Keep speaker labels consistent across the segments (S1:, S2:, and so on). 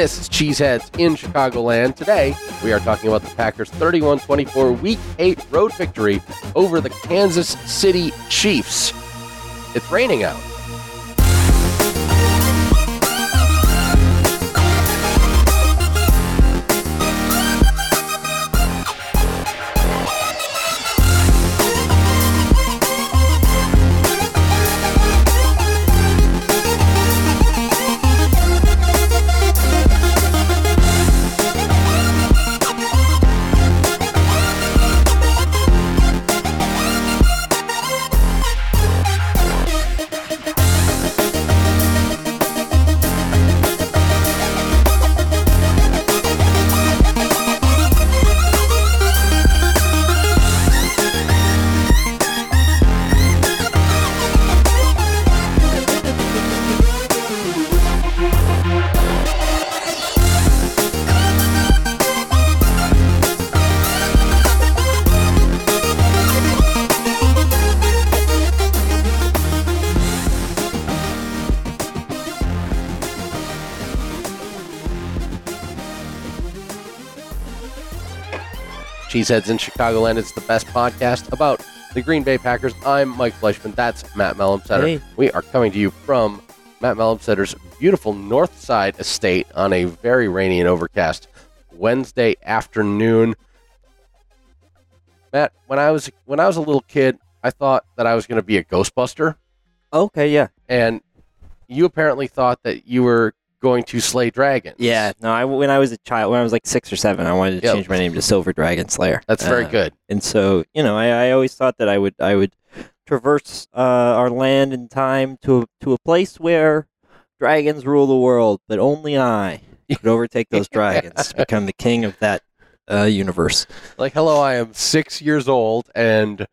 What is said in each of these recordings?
S1: This is Cheeseheads in Chicagoland. Today, we are talking about the Packers' 31 24 Week 8 road victory over the Kansas City Chiefs. It's raining out. Cheeseheads in Chicagoland. It's the best podcast about the Green Bay Packers. I'm Mike Fleischman. That's Matt Mellumsetter.
S2: Hey.
S1: We are coming to you from Matt Mellumsetter's beautiful North Side estate on a very rainy and overcast Wednesday afternoon. Matt, when I was when I was a little kid, I thought that I was going to be a Ghostbuster,
S2: Okay, yeah,
S1: and you apparently thought that you were going to slay dragons.
S2: yeah. No, I when I was a child, when I was like six or seven, I wanted to
S1: Yep.
S2: change my name to Silver Dragon Slayer.
S1: that's very
S2: Uh,
S1: good.
S2: And so, you know, I, I always thought that I would I would traverse uh, our land and time to a, to a place where dragons rule the world, but only I could overtake those dragons, to become the king of that uh, universe.
S1: Like, hello, I am six years old and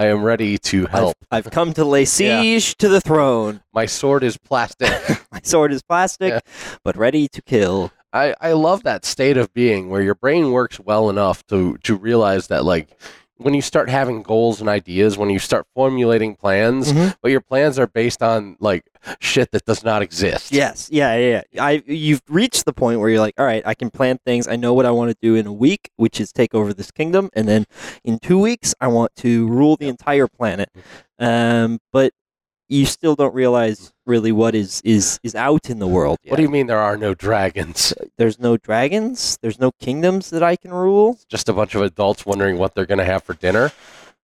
S1: I am ready to help.
S2: I've, I've come to lay siege to the throne.
S1: My sword is plastic.
S2: My sword is plastic,
S1: Yeah.
S2: but ready to kill.
S1: I, I love that state of being where your brain works well enough to to realize that like when you start having goals and ideas, when you start formulating plans,
S2: Mhm.
S1: but your plans are based on like shit that does not exist.
S2: Yes, yeah, yeah. yeah. I you've reached the point where you're like, all right, I can plan things. I know what I want to do in a week, which is take over this kingdom, and then in two weeks, I want to rule the entire planet. Um, but you still don't realize really what is is is out in the world.
S1: What do you mean there are no dragons?
S2: There's no dragons. There's no kingdoms that I can rule.
S1: Just a bunch of adults wondering what they're going to have for dinner.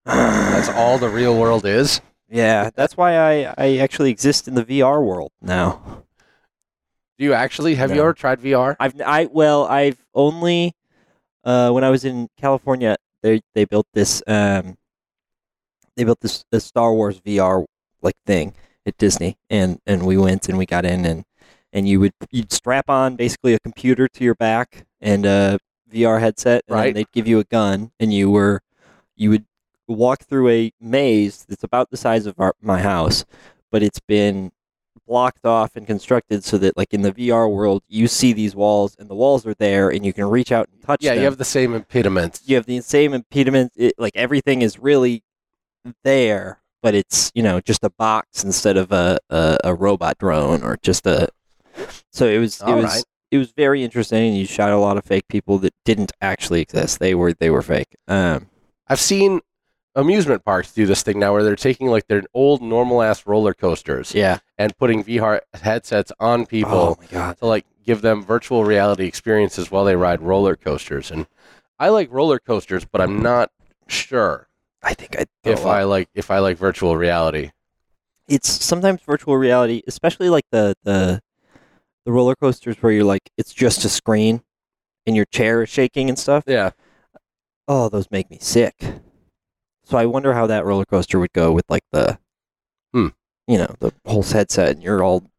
S1: That's all the real world is.
S2: Yeah, that's why I I actually exist in the VR world now.
S1: Do you actually have you ever tried VR?
S2: I've I well I've only uh, when I was in California they they built this um they built this, this Star Wars VR like thing at Disney and and we went and we got in and and you would you'd strap on basically a computer to your back and a VR headset and
S1: Right.
S2: they'd give you a gun and you were you would walk through a maze that's about the size of our, my house but it's been blocked off and constructed so that like in the VR world you see these walls and the walls are there and you can reach out and touch them.
S1: Yeah,
S2: them.
S1: you have the same impediments.
S2: you have the same impediment it, like everything is really there but it's you know just a box instead of a, a, a robot drone or just a so it was it
S1: All
S2: was
S1: right.
S2: it was very interesting you shot a lot of fake people that didn't actually exist they were they were fake um
S1: I've seen amusement parks do this thing now where they're taking like their old normal ass roller coasters
S2: yeah
S1: and putting VR headsets on
S2: oh
S1: people
S2: god
S1: to like give them virtual reality experiences while they ride roller coasters. And I like roller coasters, but I'm not sure
S2: i think i
S1: if I like if I like virtual reality.
S2: it's sometimes virtual reality, especially like the the the roller coasters where you're like it's just a screen and your chair is shaking and stuff.
S1: Yeah.
S2: Oh, those make me sick. So I wonder how that roller coaster would go with like the
S1: Hmm.
S2: you know, the whole headset and you're all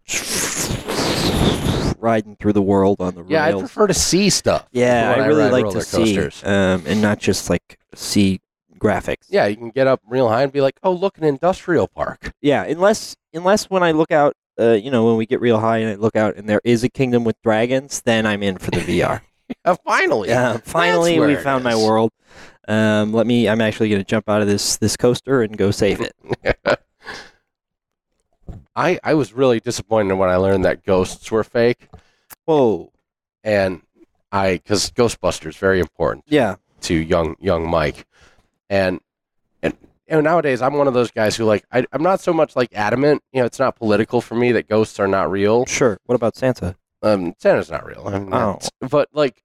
S2: riding through the world on the
S1: Yeah, I prefer to see stuff.
S2: yeah, I really
S1: ride
S2: like to see
S1: coasters.
S2: um and not just like see graphics.
S1: Yeah, you can get up real high and be like, "Oh, look, an industrial park."
S2: Yeah, unless unless when I look out, uh, you know, when we get real high and I look out and there is a kingdom with dragons, then I'm in for the VR.
S1: Yeah, finally.
S2: yeah, finally we found my world. Um, let me. I'm actually going to jump out of this this coaster and go save it.
S1: I I was really disappointed when I learned that ghosts were fake.
S2: Whoa.
S1: and I because Ghostbusters very important
S2: Yeah.
S1: to young young Mike, and and you know, nowadays I'm one of those guys who like I, I'm not so much like adamant. You know, it's not political for me that ghosts are not real.
S2: Sure. What about Santa?
S1: Um, Santa's not real. I mean,
S2: Oh.
S1: but like.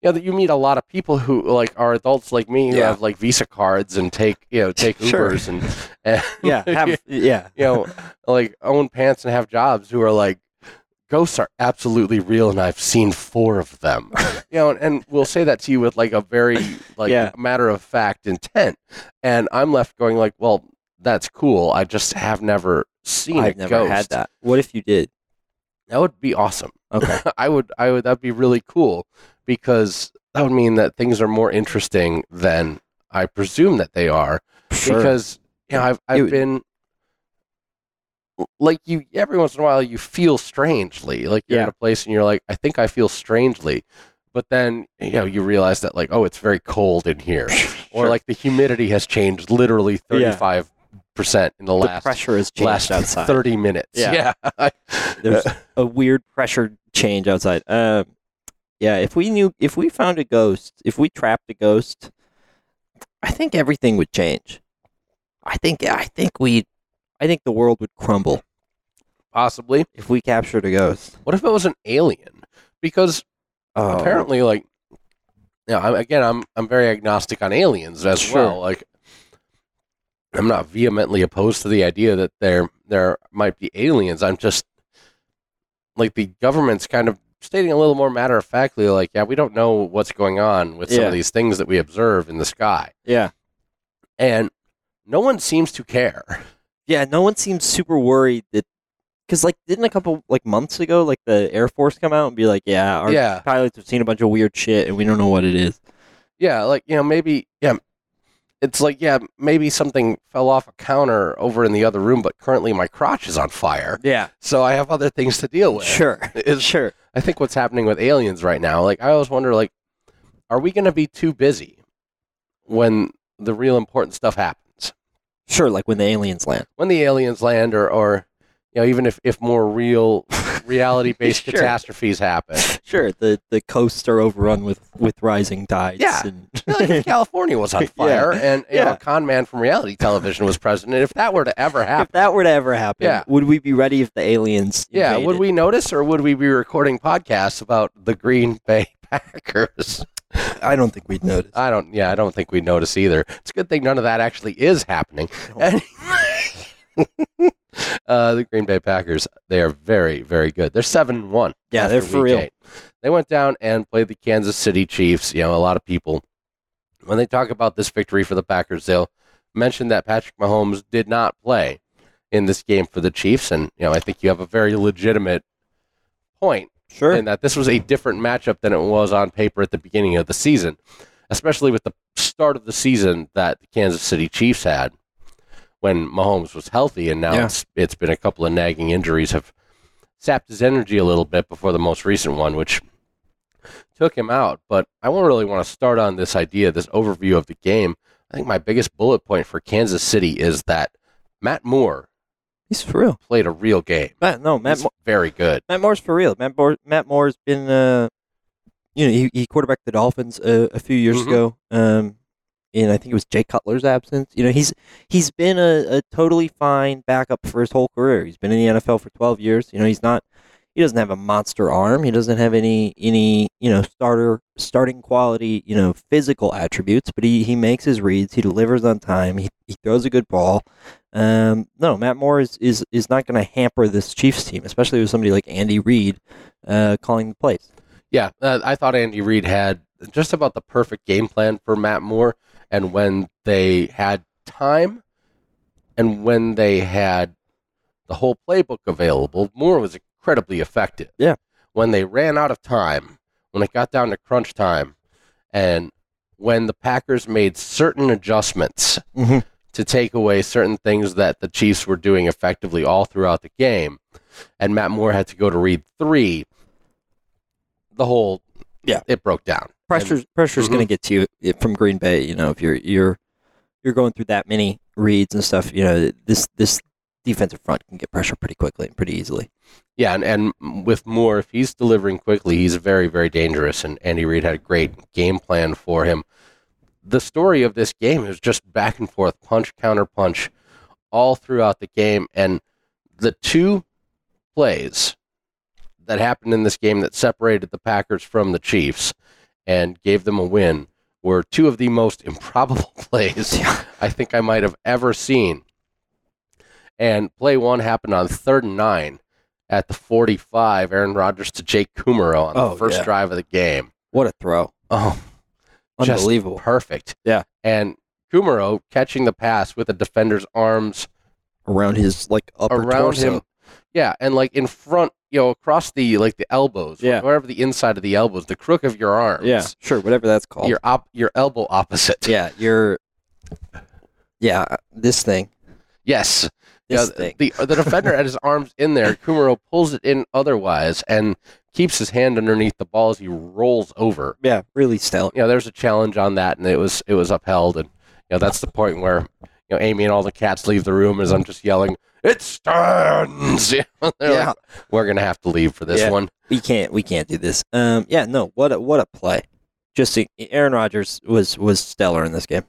S1: You know, that you meet a lot of people who like are adults like me who
S2: Yeah.
S1: have like Visa cards and take you know take
S2: Sure.
S1: Ubers and, and
S2: Yeah. Have, yeah.
S1: you know, like own pants and have jobs who are like, ghosts are absolutely real, and I've seen four of them. you know, and, and we'll say that to you with like a very like
S2: Yeah.
S1: matter of fact intent, and I'm left going like, well, that's cool. I just have never seen
S2: I've never
S1: ghost.
S2: had that. What if you did?
S1: That would be awesome.
S2: Okay.
S1: I would, I would. That'd be really cool because that would mean that things are more interesting than I presume that they are
S2: Sure.
S1: because you know I've I've
S2: It-
S1: been like you every once in a while you feel strangely like you're in a place and you're like I think I feel strangely but then you know you realize that like oh it's very cold in here or like the humidity has changed literally
S2: Yeah.
S1: 35 percent in the
S2: the
S1: last
S2: pressure has changed
S1: last
S2: outside.
S1: 30 minutes
S2: Yeah.
S1: yeah,
S2: There's a weird pressure change outside. Um, yeah. If we knew, if we found a ghost, if we trapped a ghost, I think everything would change. I think. I think we. I think the world would crumble
S1: possibly
S2: if we captured a ghost.
S1: what if it was an alien because
S2: Oh,
S1: apparently like yeah I'm, again i'm i'm very agnostic on aliens as
S2: Sure.
S1: well like i'm not vehemently opposed to the idea that there there might be aliens i'm just like the government's kind of stating a little more matter of factly like yeah we don't know what's going on with some
S2: Yeah.
S1: of these things that we observe in the sky
S2: Yeah.
S1: and no one seems to care
S2: Yeah. No one seems super worried that. Because like, didn't a couple like months ago, like the Air Force come out and be like, "Yeah, our
S1: yeah
S2: pilots have seen a bunch of weird shit and we don't know what it is."
S1: Yeah, like you know, maybe yeah, it's like yeah, maybe something fell off a counter over in the other room, but currently my crotch is on fire,
S2: Yeah.
S1: so I have other things to deal with.
S2: Sure. Sure.
S1: I think what's happening with aliens right now. Like I always wonder, like, are we going to be too busy when the real important stuff happens?
S2: Sure. Like when the aliens land.
S1: When the aliens land, or or you know, even if if more real reality based
S2: Sure.
S1: catastrophes happen.
S2: Sure, the the coasts are overrun with with rising tides.
S1: Yeah.
S2: and
S1: like California was on
S2: Yeah.
S1: fire and you know, a con man from reality television was president, if that were to ever happen.
S2: if that were to ever happen,
S1: Yeah.
S2: would we be ready if the aliens?
S1: Yeah, would we notice or would we be recording podcasts about the Green Bay Packers?
S2: I don't think we'd notice.
S1: I don't yeah, I don't think we'd notice either. It's a good thing none of that actually is happening. Uh, the Green Bay Packers, they are very, very good. They're 7 1.
S2: Yeah, they're for real.
S1: They went down and played the Kansas City Chiefs. You know, a lot of people, when they talk about this victory for the Packers, they'll mention that Patrick Mahomes did not play in this game for the Chiefs. And, you know, I think you have a very legitimate point
S2: Sure.
S1: and that this was a different matchup than it was on paper at the beginning of the season, especially with the start of the season that the Kansas City Chiefs had when Mahomes was healthy, and now
S2: Yeah.
S1: it's it's been a couple of nagging injuries have sapped his energy a little bit before the most recent one, which took him out. But I won't really want to start on this idea, this overview of the game. I think my biggest bullet point for Kansas City is that Matt Moore
S2: He's for real.
S1: played a real game.
S2: Matt, no, Matt.
S1: He's
S2: Mo-
S1: very good.
S2: Matt Moore's for real. Matt Moore. Matt Moore's been, uh, you know, he, he quarterbacked the Dolphins a, a few years
S1: Mhm.
S2: ago. Um, in I think it was Jay Cutler's absence. You know, he's he's been a, a totally fine backup for his whole career. He's been in the NFL for twelve years. You know, he's not. He doesn't have a monster arm. He doesn't have any any you know starter starting quality you know physical attributes. But he, he makes his reads. He delivers on time. He, he throws a good ball. Um, no, Matt Moore is is, is not going to hamper this Chiefs team, especially with somebody like Andy Reid uh, calling the plays.
S1: Yeah, uh, I thought Andy Reid had just about the perfect game plan for Matt Moore, and when they had time, and when they had the whole playbook available, Moore was incredibly effective.
S2: Yeah.
S1: When they ran out of time, when it got down to crunch time, and when the Packers made certain adjustments
S2: Mhm.
S1: To take away certain things that the Chiefs were doing effectively all throughout the game, and Matt Moore had to go to read three, the whole
S2: Yeah.
S1: it broke down.
S2: Pressure's pressure's going to mm-hmm. get to you from Green Bay. You know, if you're you're you're going through that many reads and stuff. You know, this this defensive front can get pressure pretty quickly and pretty easily.
S1: Yeah, and, and with Moore, if he's delivering quickly, he's very, very dangerous. And Andy Reid had a great game plan for him. The story of this game is just back and forth, punch, counter punch, all throughout the game. And the two plays that happened in this game that separated the Packers from the Chiefs and gave them a win were two of the most improbable plays I think I might have ever seen. And play one happened on third and nine at the 45. Aaron Rodgers to Jake Kumerow on the
S2: Oh,
S1: first
S2: yeah.
S1: drive of the game.
S2: What a throw!
S1: Oh,
S2: Unbelievable.
S1: perfect.
S2: Yeah.
S1: And Kumerow catching the pass with the defender's arms
S2: Around his like upper
S1: around
S2: torso.
S1: him. Yeah, and like in front, you know, across the like the elbows,
S2: Yeah.
S1: wherever the inside of the elbows, the crook of your arms.
S2: Yeah, sure, whatever that's called.
S1: Your op- your elbow opposite.
S2: yeah, you're. Yeah, uh, this thing.
S1: Yes.
S2: This
S1: Yeah,
S2: thing.
S1: The the defender had his arms in there. Kumerow pulls it in otherwise and keeps his hand underneath the ball as he rolls over.
S2: yeah, really stellar.
S1: You know, there's a challenge on that, and it was it was upheld. And you know, that's the point where you know Amy and all the cats leave the room as I'm just yelling, "It stands!" You know,
S2: Yeah.
S1: like, we're gonna have to leave for this
S2: Yeah.
S1: one.
S2: We can't. We can't do this. Um. Yeah. No. What a what a play. Just to- Aaron Rodgers was was stellar in this game.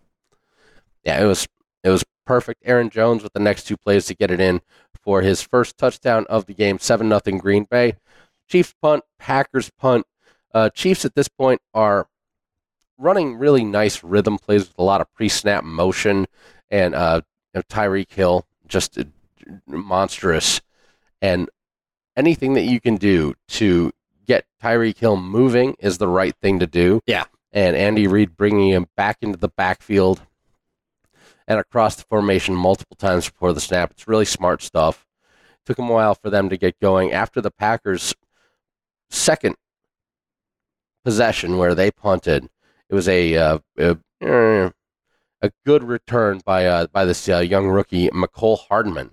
S1: Yeah, it was it was perfect. Aaron Jones with the next two plays to get it in for his first touchdown of the game, seven nothing Green Bay. Chiefs punt, Packers punt. Uh, Chiefs at this point are running really nice rhythm plays with a lot of pre-snap motion, and uh, you know, Tyreek Hill just monstrous. And anything that you can do to get Tyreek Hill moving is the right thing to do.
S2: Yeah.
S1: And Andy Reid bringing him back into the backfield and across the formation multiple times before the snap. It's really smart stuff. Took them a while for them to get going. After the Packers' second possession where they punted, it was a uh, a, eh, a good return by uh, by this uh, young rookie Mecole Hardman,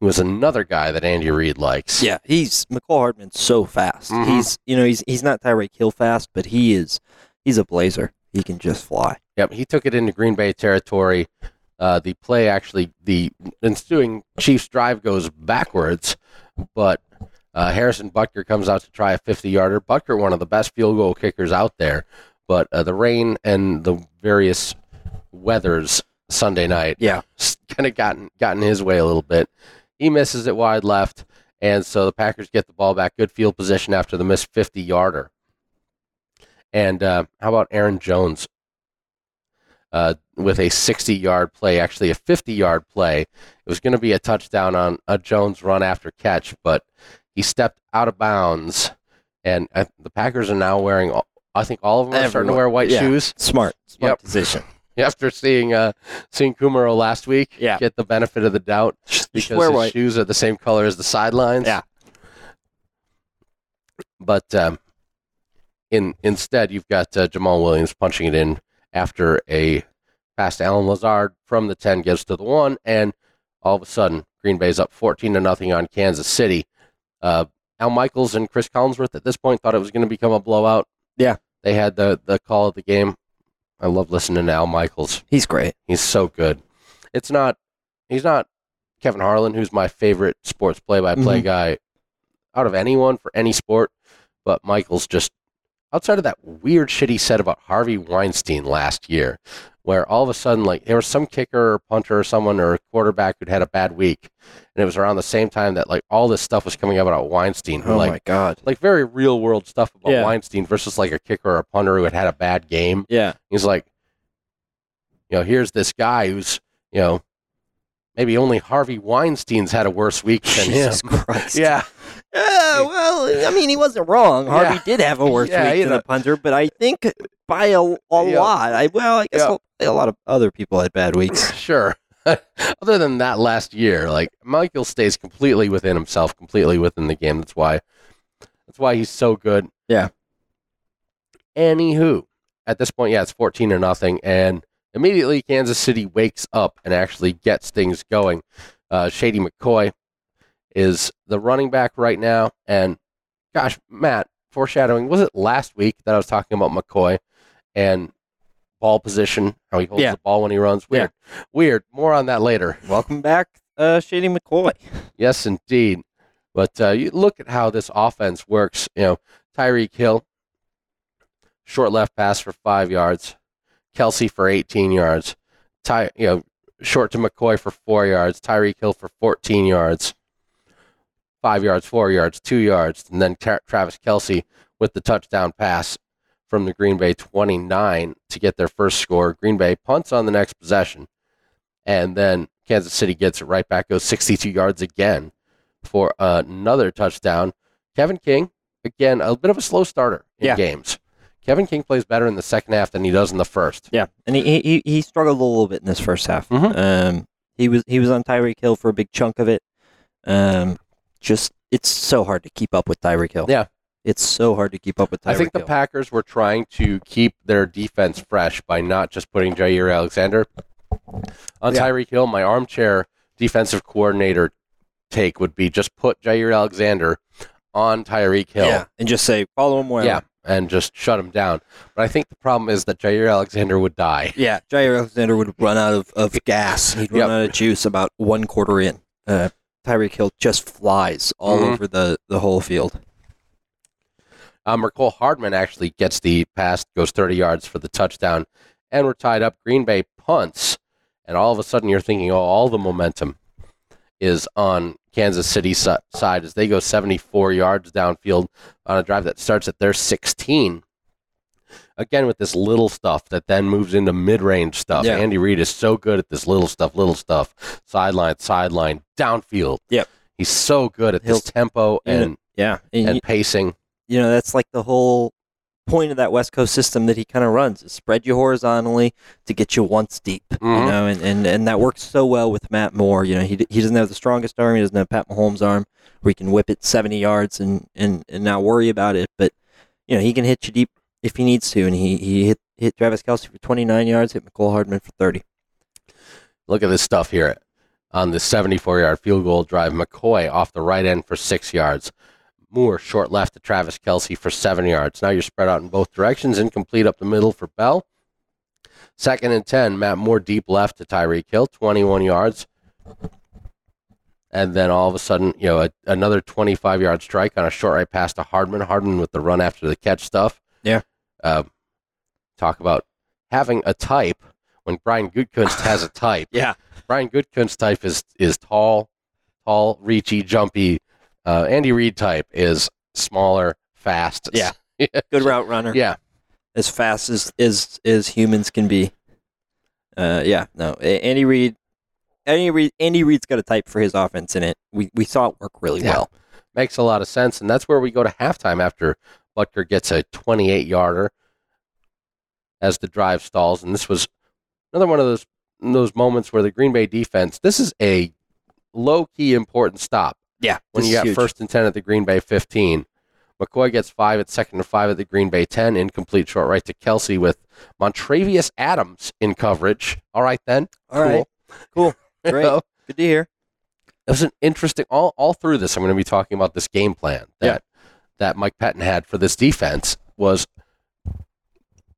S1: who was another guy that Andy Reid likes.
S2: Yeah, he's Mecole Hardman's so fast.
S1: Mhm.
S2: He's you know he's he's not Tyreek Hill fast, but he is he's a blazer. He can just fly.
S1: Yep, he took it into Green Bay territory. Uh, the play actually, the ensuing Chiefs drive goes backwards, but uh, Harrison Butker comes out to try a 50 yarder. Butker, one of the best field goal kickers out there, but uh, the rain and the various weathers Sunday night
S2: Yeah.
S1: kind of gotten gotten his way a little bit. He misses it wide left, and so the Packers get the ball back. Good field position after the missed 50 yarder. And uh, how about Aaron Jones uh, with a 60 yard play, actually a 50 yard play? It was going to be a touchdown on a Jones run after catch, but he stepped out of bounds. And uh, the Packers are now wearing, all- I think all of them are starting to wear white
S2: yeah.
S1: shoes
S2: Smart, smart
S1: Yep.
S2: decision.
S1: after seeing uh, seeing Kumerow last week.
S2: Yeah.
S1: get the benefit of the doubt
S2: Just
S1: because
S2: wear
S1: his
S2: white.
S1: shoes are the same color as the sidelines.
S2: Yeah.
S1: But um, in instead, you've got uh, Jamaal Williams punching it in after a pass to Allen Lazard from the ten gives to the one, and all of a sudden, Green Bay's up fourteen to nothing on Kansas City. Uh, Al Michaels and Chris Collinsworth at this point thought it was going to become a blowout.
S2: Yeah.
S1: they had the the call of the game. I love listening to Al Michaels.
S2: He's great.
S1: He's so good. It's not. He's not Kevin Harlan, who's my favorite sports play-by-play
S2: Mhm.
S1: guy out of anyone for any sport. But Michaels just outside of that weird shit he said about Harvey Weinstein last year, where all of a sudden, like there was some kicker or punter or someone or a quarterback who'd had a bad week, and it was around the same time that like all this stuff was coming up about Weinstein,
S2: Oh
S1: like
S2: my god.
S1: like very real world stuff about
S2: Yeah.
S1: Weinstein versus like a kicker or a punter who had had a bad game.
S2: Yeah.
S1: He's like, you know, here's this guy who's, you know, maybe only Harvey Weinstein's had a worse week than
S2: Jesus
S1: him.
S2: Christ.
S1: Yeah,
S2: Yeah, well, I mean, he wasn't wrong. Harvey
S1: Yeah.
S2: did have a worse
S1: Yeah,
S2: week than
S1: know.
S2: the punter, but I think by a, a
S1: Yeah.
S2: lot. I well, I guess
S1: Yeah.
S2: a, a lot of other people had bad weeks.
S1: sure. Other than that last year, like Michael stays completely within himself, completely within the game. That's why that's why he's so good.
S2: Yeah.
S1: Anywho, at this point, yeah, it's fourteen or nothing, and immediately Kansas City wakes up and actually gets things going. Uh, Shady McCoy is the running back right now, and gosh, Matt, foreshadowing. Was it last week that I was talking about McCoy and ball position, how he holds
S2: Yeah.
S1: the ball when he runs? Weird, weird. More on that later.
S2: Welcome back uh, Shady McCoy.
S1: Yes, indeed. But uh, you look at how this offense works. You know, Tyreek Hill, short left pass for five yards. Kelce for 18 yards. Ty, you know, short to McCoy for four yards. Tyreek Hill for 14 yards. Five yards, four yards, two yards, and then Tra- Travis Kelce with the touchdown pass from the Green Bay 29 to get their first score. Green Bay punts on the next possession, and then Kansas City gets it right back, goes 62 yards again for another touchdown. Kevin King, again, a bit of a slow starter in
S2: Yeah.
S1: games. Kevin King plays better in the second half than he does in the first.
S2: Yeah, and he he, he struggled a little bit in this first half.
S1: Mhm.
S2: Um, he was he was on Tyreek Hill for a big chunk of it. Um, just it's so hard to keep up with Tyreek Hill.
S1: Yeah.
S2: It's so hard to keep up with Tyreek
S1: I think the
S2: Hill.
S1: Packers were trying to keep their defense fresh by not just putting Jaire Alexander on
S2: Yeah.
S1: Tyreek Hill. My armchair defensive coordinator take would be just put Jaire Alexander on Tyreek Hill.
S2: yeah, and just say follow him wherever.
S1: Yeah, and just shut him down. But I think the problem is that Jaire Alexander would die.
S2: Yeah, Jaire Alexander would run out of, of gas. He'd run
S1: Yep.
S2: out of juice about one quarter in. Uh, Tyreek Hill just flies all
S1: Mhm.
S2: over the, the whole field.
S1: Um, Mecole Hardman actually gets the pass, goes 30 yards for the touchdown, and we're tied up. Green Bay punts, and all of a sudden you're thinking, oh, all the momentum is on Kansas City si- side as they go 74 yards downfield on a drive that starts at their 16. Again, with this little stuff that then moves into mid-range stuff.
S2: Yeah.
S1: Andy Reid is so good at this little stuff, little stuff, sideline, sideline, downfield.
S2: Yep.
S1: He's so good at
S2: He'll-
S1: this tempo and,
S2: Yeah, and,
S1: and
S2: y-
S1: pacing.
S2: You know that's like the whole point of that West Coast system that he kind of runs is spread you horizontally to get you once deep. You
S1: Mhm.
S2: know, and, and, and that works so well with Matt Moore. You know, he he doesn't have the strongest arm. He doesn't have Pat Mahomes' arm where he can whip it 70 yards and, and, and not worry about it. But you know, he can hit you deep if he needs to, and he, he hit hit Travis Kelce for 29 yards, hit Mecole Hardman for 30.
S1: Look at this stuff here on the 74 yard field goal drive. McCoy off the right end for six yards. Moore short left to Travis Kelce for seven yards. Now you're spread out in both directions, incomplete up the middle for Bell. Second and 10, Matt Moore deep left to Tyreek Hill, 21 yards. And then all of a sudden, you know, a, another 25 yard strike on a short right pass to Hardman. Hardman with the run after the catch stuff.
S2: Yeah.
S1: Uh, talk about having a type when Brian Gutekunst has a type.
S2: Yeah.
S1: Brian Gutekunst type is is tall, tall, reachy, jumpy. Uh, Andy Reid type is smaller, fast.
S2: Yeah. Good route runner.
S1: yeah.
S2: as fast as as as humans can be. Uh, yeah, no, Andy Reid, Andy Reid, Andy Reid's got a type for his offense in it. We we saw it work really
S1: Yeah.
S2: well.
S1: Makes a lot of sense, and that's where we go to halftime after Butker gets a 28 yarder as the drive stalls, and this was another one of those those moments where the Green Bay defense. This is a low key important stop.
S2: Yeah,
S1: when you got
S2: huge.
S1: first and 10 at the Green Bay 15. McCoy gets five at second and five at the Green Bay 10. Incomplete short right to Kelce with Montravius Adams in coverage. All right, then.
S2: All right, cool, great, good to hear.
S1: It was an interesting, all, all through this, I'm going to be talking about this game plan that, that Mike Pettine had for this defense was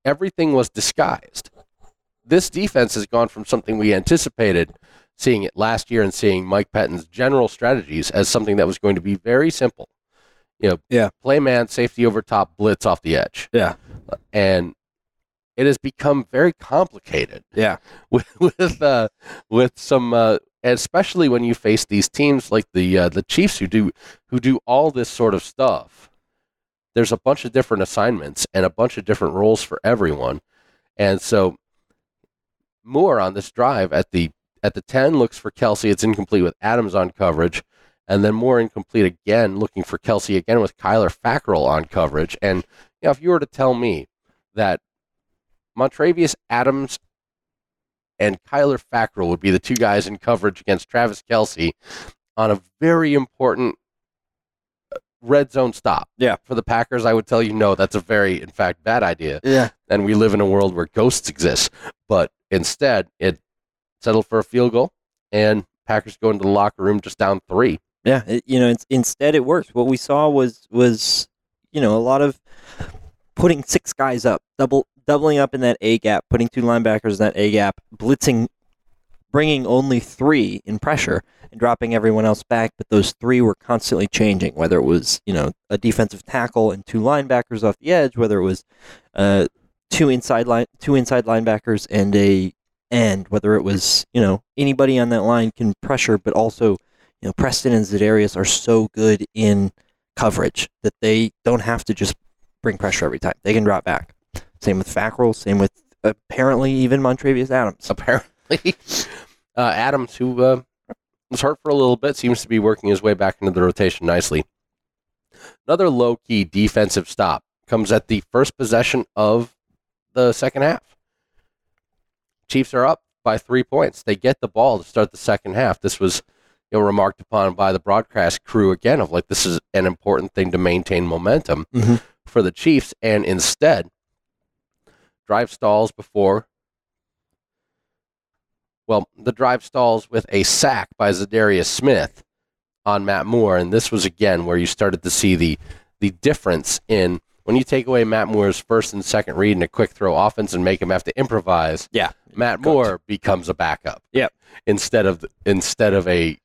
S1: everything was disguised. This defense has gone from something we anticipated seeing it last year and seeing Mike Pettine's general strategies as something that was going to be very simple. You know,
S2: Yeah.
S1: play man, safety over top, blitz off the edge.
S2: Yeah.
S1: And it has become very complicated
S2: Yeah,
S1: with with uh, with some uh, especially when you face these teams like the uh, the Chiefs who do who do all this sort of stuff. There's a bunch of different assignments and a bunch of different roles for everyone, and so Moore on this drive at the at the ten looks for Kelce. It's incomplete with Adams on coverage, and then more incomplete again, looking for Kelce again with Kyler Fackrell on coverage. And you know, if you were to tell me that Montravius Adams and Kyler Fackrell would be the two guys in coverage against Travis Kelce on a very important uh, red zone stop.
S2: Yeah.
S1: For the Packers, I would tell you no, that's a very, in fact, bad idea.
S2: yeah,
S1: And we live in a world where ghosts exist. But instead, it settled for a field goal, and Packers go into the locker room just down three.
S2: yeah. It, you know, instead it works. What we saw was was you know a lot of putting six guys up, double doubling up in that A gap, putting two linebackers in that A gap, blitzing bringing only three in pressure and dropping everyone else back, but those three were constantly changing. Whether it was you know a defensive tackle and two linebackers off the edge, whether it was uh, two inside line two inside linebackers and a end, whether it was you know anybody on that line can pressure, but also you know Preston and Za'Darius are so good in coverage that they don't have to just bring pressure every time. They can drop back. Same with Fackrell. Same with apparently even Montravius Adams.
S1: Apparently, uh, Adams, who uh, was hurt for a little bit, seems to be working his way back into the rotation nicely. Another low key defensive stop comes at the first possession of the second half. Chiefs are up by three points. They get the ball to start the second half. This was you know, remarked upon by the broadcast crew again of like this is an important thing to maintain momentum
S2: Mhm.
S1: for the Chiefs, and instead drive stalls before. Well, the drive stalls with a sack by Za'Darius Smith on Matt Moore, and this was again where you started to see the the difference in when you take away Matt Moore's first and second read and a quick throw offense and make him have to improvise.
S2: Yeah.
S1: Matt. Moore becomes a backup.
S2: Yep.
S1: Instead of instead of a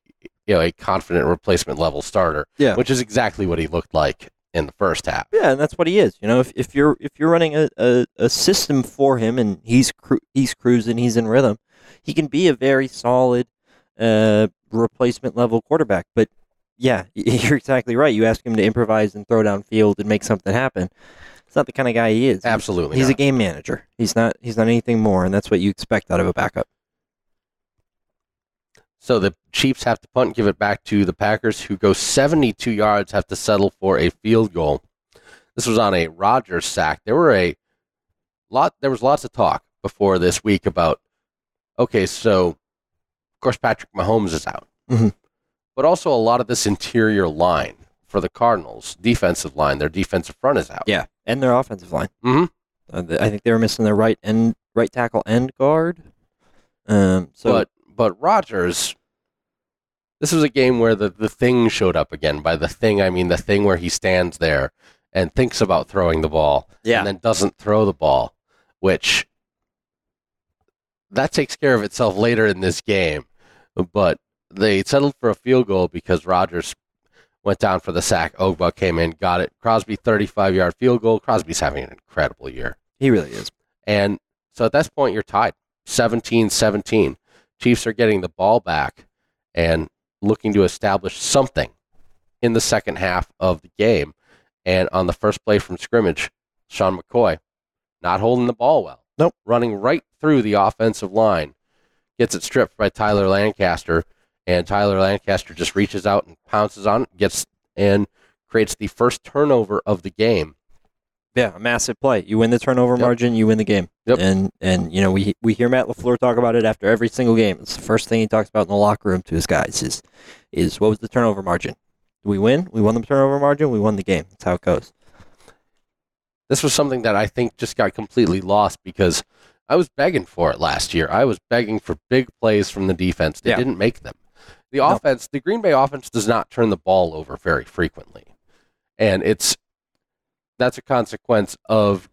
S1: you know a confident replacement level starter.
S2: Yeah.
S1: Which is exactly what he looked like in the first half.
S2: Yeah, and that's what he is. You know, if, if you're if you're running a, a, a system for him and he's cru- he's cruising, he's in rhythm, he can be a very solid uh, replacement level quarterback. But yeah, you're exactly right. You ask him to improvise and throw downfield and make something happen. It's not the kind of guy he is.
S1: Absolutely.
S2: He's a game manager. He's not. He's not anything more, and that's what you expect out of a backup.
S1: So the Chiefs have to punt and give it back to the Packers, who go 72 yards, have to settle for a field goal. This was on a Rodgers sack. There were a lot. There was lots of talk before this week about. Okay, so of course Patrick Mahomes is out,
S2: Mhm.
S1: But also a lot of this interior line for the Cardinals defensive line. Their defensive front is out.
S2: Yeah, and their offensive line.
S1: Mhm.
S2: Uh, I think they were missing their right end, right tackle, and guard. Um. So
S1: but but Rodgers, this was a game where the, the thing showed up again. By the thing, I mean the thing where he stands there and thinks about throwing the ball
S2: yeah,
S1: and then doesn't throw the ball, which that takes care of itself later in this game. But they settled for a field goal because Rodgers went down for the sack. Ogbah came in, got it. Crosby 35 yard field goal. Crosby's having an incredible year.
S2: he really is.
S1: And so at this point, you're tied 17 17. Chiefs are getting the ball back and looking to establish something in the second half of the game. And on the first play from scrimmage, Sean McCoy not holding the ball well.
S2: Nope.
S1: Running right through the offensive line. Gets it stripped by Tyler Lancaster. And Tyler Lancaster just reaches out and pounces on it, gets and creates the first turnover of the game.
S2: Yeah, a massive play. You win the turnover
S1: Yep.
S2: margin, you win the game.
S1: Yep.
S2: And and you know we we hear Matt LaFleur talk about it after every single game. It's the first thing he talks about in the locker room to his guys is is what was the turnover margin? Did we win? We won the turnover margin. We won the game. That's how it goes.
S1: this was something that I think just got completely lost because I was begging for it last year. I was begging for big plays from the defense. They
S2: Yeah.
S1: didn't make them. The
S2: No.
S1: offense, the Green Bay offense does not turn the ball over very frequently. And it's that's a consequence of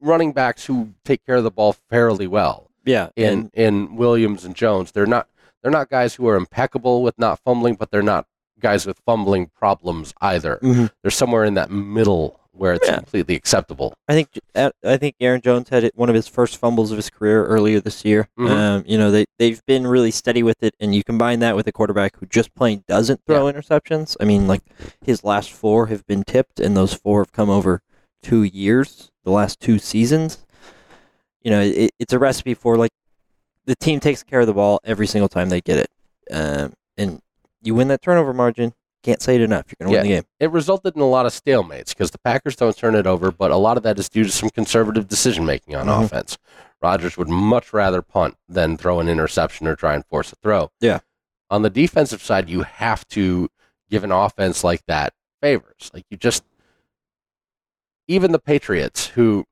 S1: running backs who take care of the ball fairly well.
S2: Yeah.
S1: In in Williams and Jones, they're not they're not guys who are impeccable with not fumbling, but they're not guys with fumbling problems either.
S2: Mhm.
S1: They're somewhere in that middle where it's
S2: Yeah.
S1: completely acceptable.
S2: I think uh, I think Aaron Jones had one of his first fumbles of his career earlier this year.
S1: Mhm.
S2: Um, you know they they've been really steady with it, and you combine that with a quarterback who just plain doesn't throw interceptions. I mean, like his last four have been tipped, and those four have come over two years, the last two seasons. You know, it, it's a recipe for like the team takes care of the ball every single time they get it, um, and you win that turnover margin. Can't say it enough. You're gonna win the game.
S1: it resulted in a lot of stalemates because the Packers don't turn it over, but a lot of that is due to some conservative decision making on
S2: Mhm.
S1: offense. Rodgers would much rather punt than throw an interception or try and force a throw.
S2: Yeah.
S1: On the defensive side, you have to give an offense like that favors. Like you just, even the Patriots, who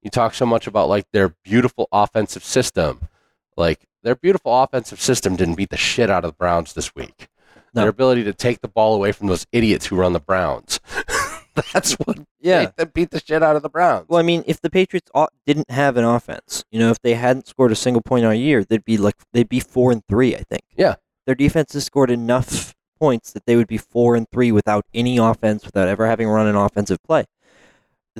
S1: you talk so much about, like their beautiful offensive system, like their beautiful offensive system didn't beat the shit out of the Browns this week
S2: No.
S1: their ability to take the ball away from those idiots who run the Browns. That's what
S2: Yeah.
S1: them beat the shit out of the Browns.
S2: Well, I mean, if the Patriots didn't have an offense, you know, if they hadn't scored a single point all year, they'd be like they'd be four and three. I think.
S1: Yeah.
S2: Their defense has scored enough points that they would be four and three without any offense, without ever having run an offensive play.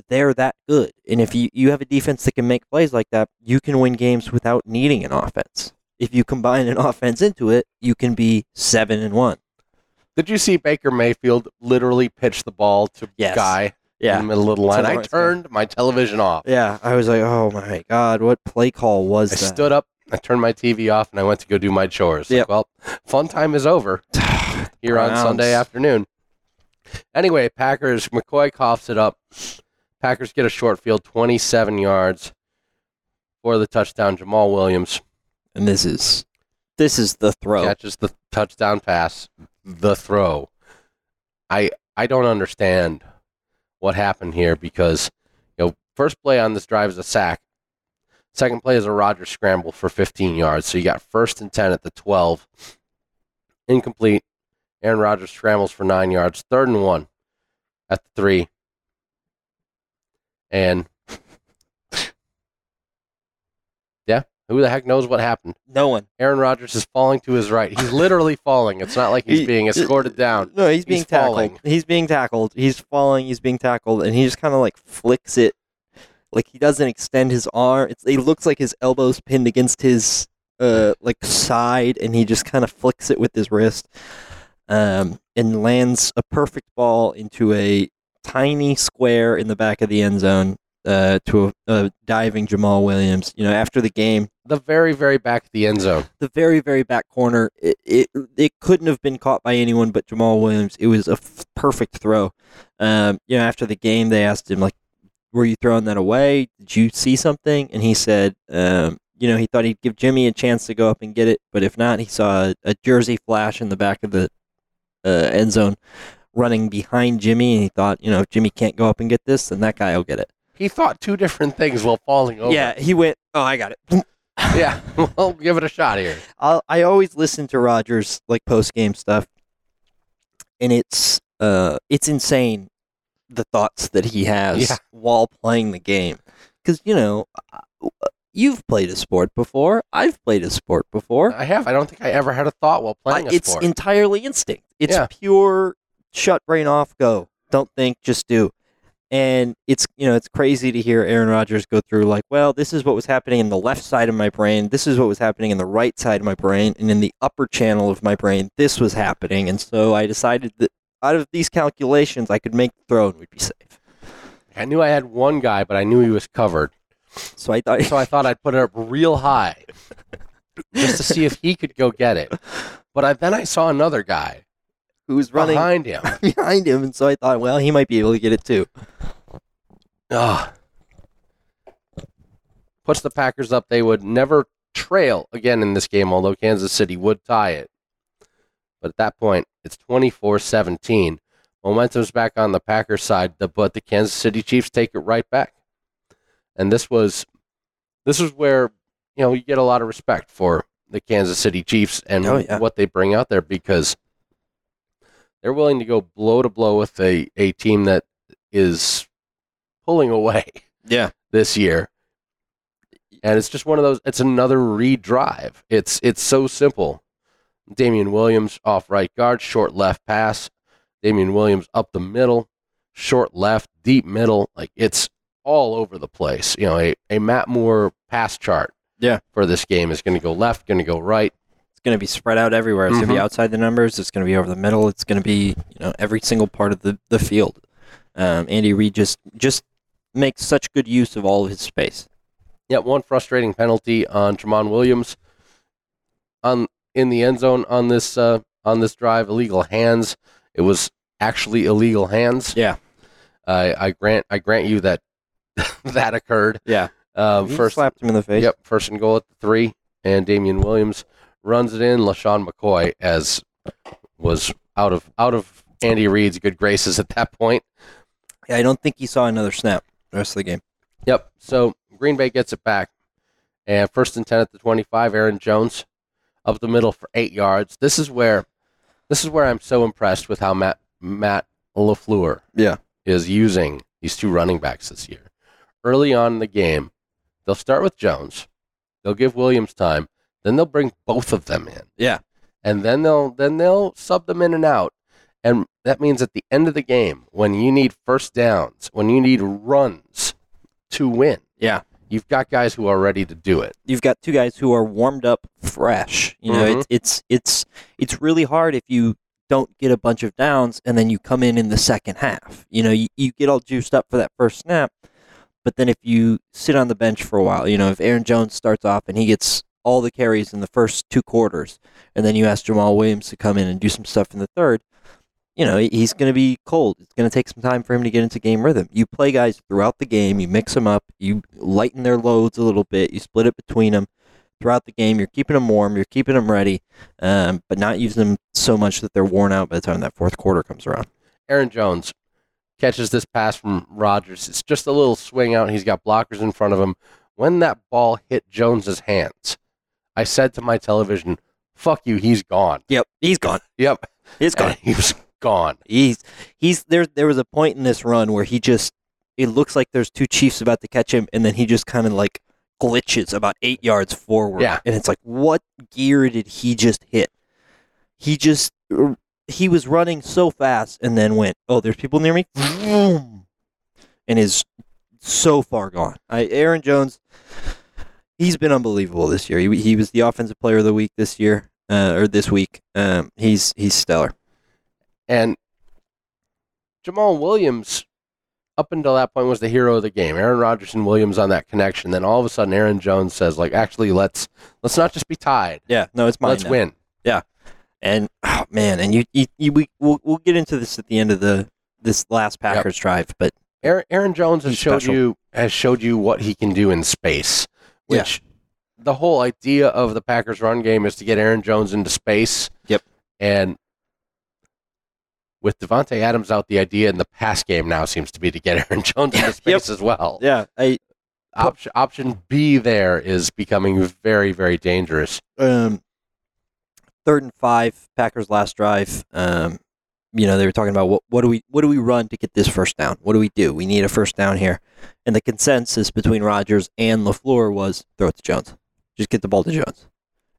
S2: They're that good, and if you you have a defense that can make plays like that, you can win games without needing an offense. If you combine an offense into it, you can be seven and one.
S1: Did you see Baker Mayfield literally pitch the ball to
S2: Yes.
S1: guy in the middle of the line? I turned my television off.
S2: Yeah, I was like, oh my god, what play call was
S1: I
S2: that?
S1: stood up, I turned my TV off, and I went to go do my chores. Like, well, fun time is over here on Sunday afternoon. Anyway, Packers, McCoy coughs it up. Packers get a short field, 27 yards for the touchdown. Jamaal Williams
S2: and this is this is the throw.
S1: catches the touchdown pass, the throw. I I don't understand what happened here because you know first play on this drive is a sack. Second play is a Rodgers scramble for 15 yards. So you got first and 10 at the 12. Incomplete. Aaron Rodgers scrambles for 9 yards. Third and 1 at the 3. And Yeah, who the heck knows what happened?
S2: No one.
S1: Aaron Rodgers is falling to his right. He's literally falling. It's not like he's
S2: He-
S1: being escorted down.
S2: No, he's being
S1: He's
S2: tackled.
S1: falling.
S2: He's being tackled. He's falling. He's being tackled, and he just kind of like flicks it, like he doesn't extend his arm. It's, it looks like his elbows pinned against his uh like side, and he just kind of flicks it with his wrist, um, and lands a perfect ball into a tiny square in the back of the end zone. Uh, to a, a diving Jamaal Williams. You know, after the game,
S1: The very, very back of the end zone.
S2: the very very back corner. It, it it couldn't have been caught by anyone but Jamaal Williams. It was a f- perfect throw. Um, you know, after the game, they asked him like, "Were you throwing that away? Did you see something?" And he said, um, "You know, he thought he'd give Jimmy a chance to go up and get it, but if not, he saw a, a jersey flash in the back of the uh, end zone." Running behind Jimmy, and he thought, you know, if Jimmy can't go up and get this, then that guy will get it.
S1: He thought two different things while falling over.
S2: Yeah, he went. Oh, I got it.
S1: Yeah. Well, give it a shot here.
S2: I'll, I always listen to Rodgers like post game stuff, and it's uh it's insane the thoughts that he has
S1: Yeah.
S2: while playing the game. Because you know, uh, you've played a sport before. I've played a sport before.
S1: I have. I don't think I ever had a thought while playing
S2: I-
S1: a
S2: it's
S1: sport.
S2: entirely instinct. It's
S1: Yeah.
S2: pure shut brain off, go. Don't think, just do. And it's you know it's crazy to hear Aaron Rodgers go through like, well, this is what was happening in the left side of my brain. This is what was happening in the right side of my brain, and in the upper channel of my brain, this was happening. And so I decided that out of these calculations, I could make the throw and we'd be safe.
S1: I knew I had one guy, but I knew he was covered.
S2: So I thought,
S1: So I thought I'd put it up real high just to see if he could go get it. But I, then I saw another guy
S2: who was running
S1: behind him.
S2: behind him, and so I thought, well, he might be able to get it too.
S1: Ugh. Puts the Packers up. They would never trail again in this game, although Kansas City would tie it. But at that point, it's 24 17. Momentum's back on the Packers side, but the Kansas City Chiefs take it right back. And this was this is where you know you get a lot of respect for the Kansas City Chiefs and
S2: Oh, yeah.
S1: what they bring out there because they're willing to go blow to blow with a, a team that is pulling away
S2: Yeah.
S1: this year. And it's just one of those it's another redrive. It's it's so simple. Damien Williams off right guard, short left pass. Damien Williams up the middle, short left, deep middle. Like it's all over the place. You know, a, a Matt Moore pass chart
S2: Yeah.
S1: for this game is going to go left, going to go right.
S2: Going to be spread out everywhere. It's going to be outside the numbers. It's going to be over the middle. It's going to be you know every single part of the, the field. Um, Andy Reid just just makes such good use of all of his space.
S1: Yet one frustrating penalty on Tramon Williams on in the end zone on this uh, on this drive. Illegal hands. It was actually illegal hands.
S2: Yeah.
S1: I I grant I grant you that that occurred.
S2: Yeah.
S1: Uh, first,
S2: slapped him in the face.
S1: yep, first and goal at the three, and Damien Williams runs it in. LeSean McCoy as was out of out of Andy Reid's good graces at that point.
S2: Yeah, I don't think he saw another snap the rest of the game.
S1: Yep. So Green Bay gets it back. And first and ten at the twenty-five, Aaron Jones up the middle for eight yards. This is where this is where I'm so impressed with how Matt Matt LaFleur
S2: Yeah.
S1: is using these two running backs this year. Early on in the game, they'll start with Jones, they'll give Williams time, then they'll bring both of them in.
S2: Yeah.
S1: And then they'll then they'll sub them in and out. And that means at the end of the game, when you need first downs, when you need runs to win,
S2: Yeah.
S1: you've got guys who are ready to do it.
S2: You've got two guys who are warmed up fresh. You know,
S1: Mhm.
S2: it's it's it's it's really hard if you don't get a bunch of downs and then you come in in the second half. You know, you, you get all juiced up for that first snap, but then if you sit on the bench for a while, you know, if Aaron Jones starts off and he gets all the carries in the first two quarters, and then you ask Jamaal Williams to come in and do some stuff in the third, you know, he's going to be cold. It's going to take some time for him to get into game rhythm. You play guys throughout the game, you mix them up, you lighten their loads a little bit, you split it between them throughout the game. You're keeping them warm, you're keeping them ready, um, but not using them so much that they're worn out by the time that fourth quarter comes around.
S1: Aaron Jones catches this pass from Rodgers. It's just a little swing out. He's got blockers in front of him. When that ball hit Jones's hands, I said to my television, "Fuck you, he's gone."
S2: Yep, he's gone.
S1: Yep,
S2: He's gone.
S1: And he was gone.
S2: He's he's there. There was a point in this run where he just it looks like there's two Chiefs about to catch him, and then he just kind of like glitches about eight yards forward.
S1: Yeah.
S2: and it's like, what gear did he just hit? He just er, he was running so fast, and then went, oh, there's people near me, and is so far gone. I, Aaron Jones, he's been unbelievable this year. He, he was the offensive player of the week this year, uh, or this week. Um, he's he's stellar.
S1: And Jamaal Williams, up until that point, was the hero of the game. Aaron Rodgers and Williams on that connection. Then all of a sudden, Aaron Jones says, "Like, actually, let's let's not just be tied.
S2: Yeah, no, it's mine.
S1: let's
S2: now.
S1: win." Yeah."
S2: And oh man, and you, you, you we we'll, we'll get into this at the end of the this last Packers drive, but
S1: Aaron, Aaron Jones has showed
S2: special.
S1: you has showed you what he can do in space,
S2: Yeah.
S1: which the whole idea of the Packers run game is to get Aaron Jones into space.
S2: Yep.
S1: And with Davante Adams out, the idea in the pass game now seems to be to get Aaron Jones into space as well.
S2: yeah, I
S1: Option option B there is becoming very very dangerous.
S2: um third and five Packers last drive. Um, you know they were talking about what what do we what do we run to get this first down? What do we do? We need a first down here, and the consensus between Rodgers and LaFleur was throw it to Jones, just get the ball to Jones,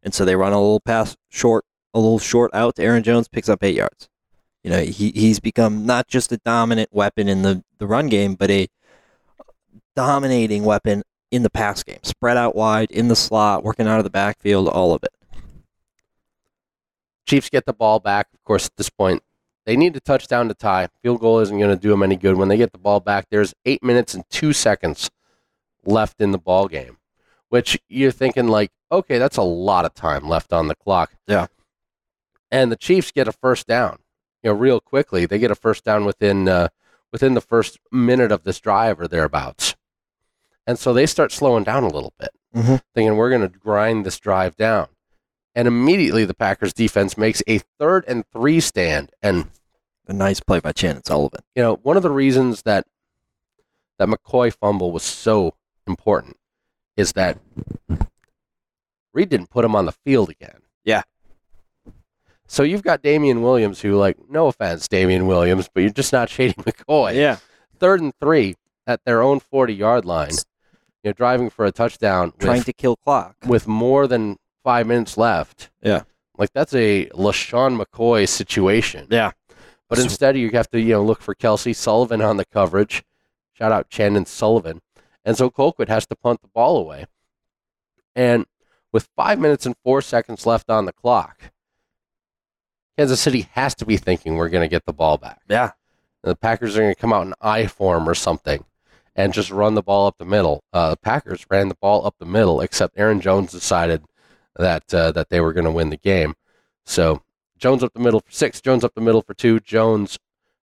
S2: and so they run a little pass short, a little short out to Aaron Jones, picks up eight yards. You know he he's become not just a dominant weapon in the the run game, but a dominating weapon in the pass game, spread out wide in the slot, working out of the backfield, all of it.
S1: Chiefs get the ball back. Of course, at this point, they need a touchdown to tie. Field goal isn't going to do them any good. When they get the ball back, there's eight minutes and two seconds left in the ball game, which you're thinking like, okay, that's a lot of time left on the clock.
S2: Yeah.
S1: And the Chiefs get a first down, you know, real quickly. They get a first down within uh, within the first minute of this drive or thereabouts, and so they start slowing down a little bit,
S2: Mhm.
S1: thinking we're going to grind this drive down. And immediately the Packers defense makes a third and three stand. And,
S2: A nice play by Chandon Sullivan.
S1: you know, one of the reasons that that McCoy fumble was so important is that Reid didn't put him on the field again.
S2: Yeah.
S1: So you've got Damien Williams who, like, no offense, Damien Williams, but you're just not shading McCoy.
S2: Yeah.
S1: Third and three at their own 40 yard line, you know, driving for a touchdown
S2: Trying
S1: with,
S2: to kill clock.
S1: with more than five minutes left.
S2: Yeah.
S1: Like that's a LeSean McCoy situation.
S2: Yeah.
S1: But instead, you have to you know look for Kelce Sullivan on the coverage. Shout out Chandon Sullivan, and so Colquitt has to punt the ball away. And with five minutes and four seconds left on the clock, Kansas City has to be thinking we're going to get the ball back.
S2: Yeah.
S1: And the Packers are going to come out in I form or something and just run the ball up the middle. Uh, the Packers ran the ball up the middle, except Aaron Jones decided that uh, that they were going to win the game. So Jones up the middle for six, Jones up the middle for two, Jones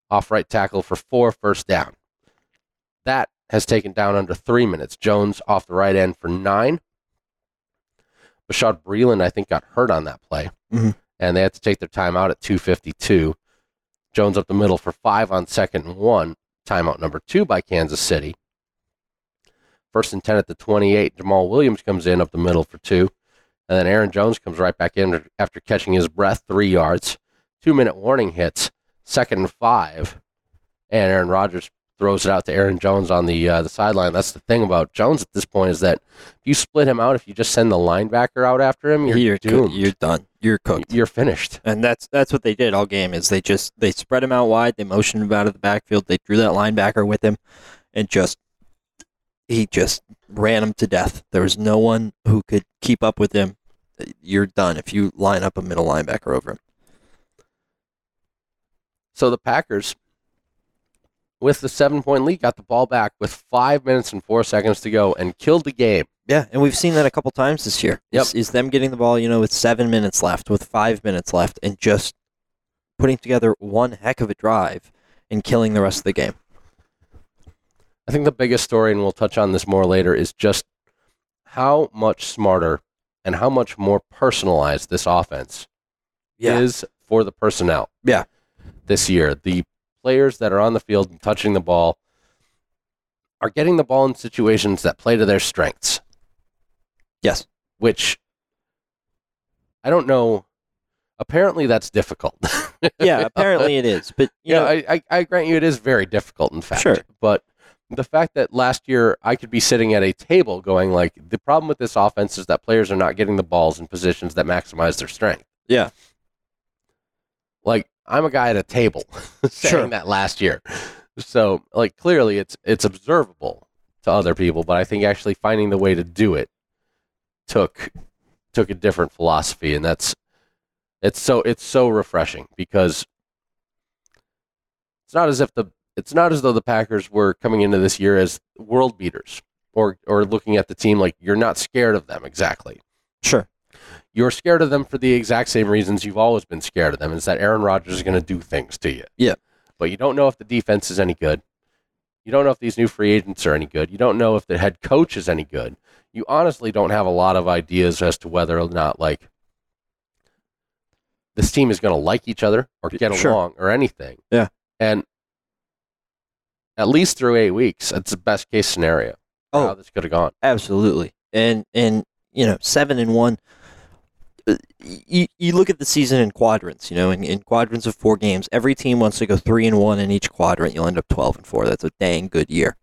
S1: off right tackle for four, first down. That has taken down under three minutes. Jones off the right end for nine. Bashaud Breeland, I think, got hurt on that play,
S2: Mhm.
S1: and they had to take their timeout at 2:52. Jones up the middle for five on second and one. Timeout number two by Kansas City. First and 10 at the 28. Jamaal Williams comes in up the middle for two. And then Aaron Jones comes right back in after catching his breath, three yards. Two minute warning hits, second and five. and Aaron Rodgers throws it out to Aaron Jones on the uh, the sideline. That's the thing about Jones at this point is that if you split him out, if you just send the linebacker out after him, you're,
S2: You're,
S1: doomed.
S2: cooked. You're done. You're cooked.
S1: You're finished.
S2: And that's that's what they did all game. Is they just they spread him out wide. They motioned him out of the backfield. They drew that linebacker with him, and just he just ran him to death. There was no one who could keep up with him. You're done if you line up a middle linebacker over him.
S1: So the Packers, with the seven point lead, got the ball back with five minutes and four seconds to go and killed the game.
S2: Yeah, and we've seen that a couple times this year.
S1: Yep.
S2: Is, is them getting the ball, you know, with seven minutes left, with five minutes left, and just putting together one heck of a drive and killing the rest of the game.
S1: I think the biggest story, and we'll touch on this more later, is just how much smarter and how much more personalized this offense is for the personnel.
S2: Yeah.
S1: This year, the players that are on the field and touching the ball are getting the ball in situations that play to their strengths,
S2: Yes.
S1: which I don't know. Apparently, that's difficult.
S2: Yeah, apparently it is. But you
S1: yeah,
S2: know,
S1: I, I, I grant you it is very difficult, in fact.
S2: Sure.
S1: But the fact that last year I could be sitting at a table going like, the problem with this offense is that players are not getting the balls in positions that maximize their strength.
S2: Yeah.
S1: Like I'm a guy at a table saying
S2: Sure.
S1: that last year. So like clearly it's it's observable to other people, but I think actually finding the way to do it took took a different philosophy and that's it's so it's so refreshing because it's not as if the it's not as though the Packers were coming into this year as world beaters or or looking at the team like you're not scared of them exactly.
S2: sure.
S1: You're scared of them for the exact same reasons you've always been scared of them. Is that Aaron Rodgers is going to do things to you.
S2: Yeah.
S1: But you don't know if the defense is any good. You don't know if these new free agents are any good. You don't know if the head coach is any good. You honestly don't have a lot of ideas as to whether or not like this team is going to like each other or get
S2: Sure.
S1: along or anything.
S2: Yeah.
S1: And at least through eight weeks, it's the best case scenario.
S2: Oh.
S1: how this could have gone.
S2: Absolutely. And and you know, seven and one. uh, You, you look at the season in quadrants. You know, in, in quadrants of four games, every team wants to go three and one in each quadrant. You'll end up twelve and four. That's a dang good year.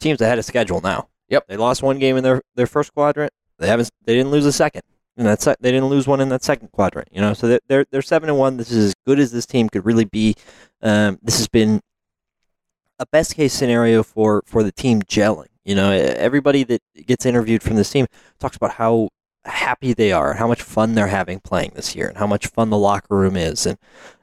S2: Teams ahead of schedule now.
S1: Yep.
S2: They lost one game in their, their first quadrant. They haven't. They didn't lose a second. And that's they didn't lose one in that second quadrant. You know, so they're they're, they're seven and one. This is as good as this team could really be. Um, this has been a best case scenario for for the team gelling. You know, everybody that gets interviewed from this team talks about how happy they are, how much fun they're having playing this year, and how much fun the locker room is. And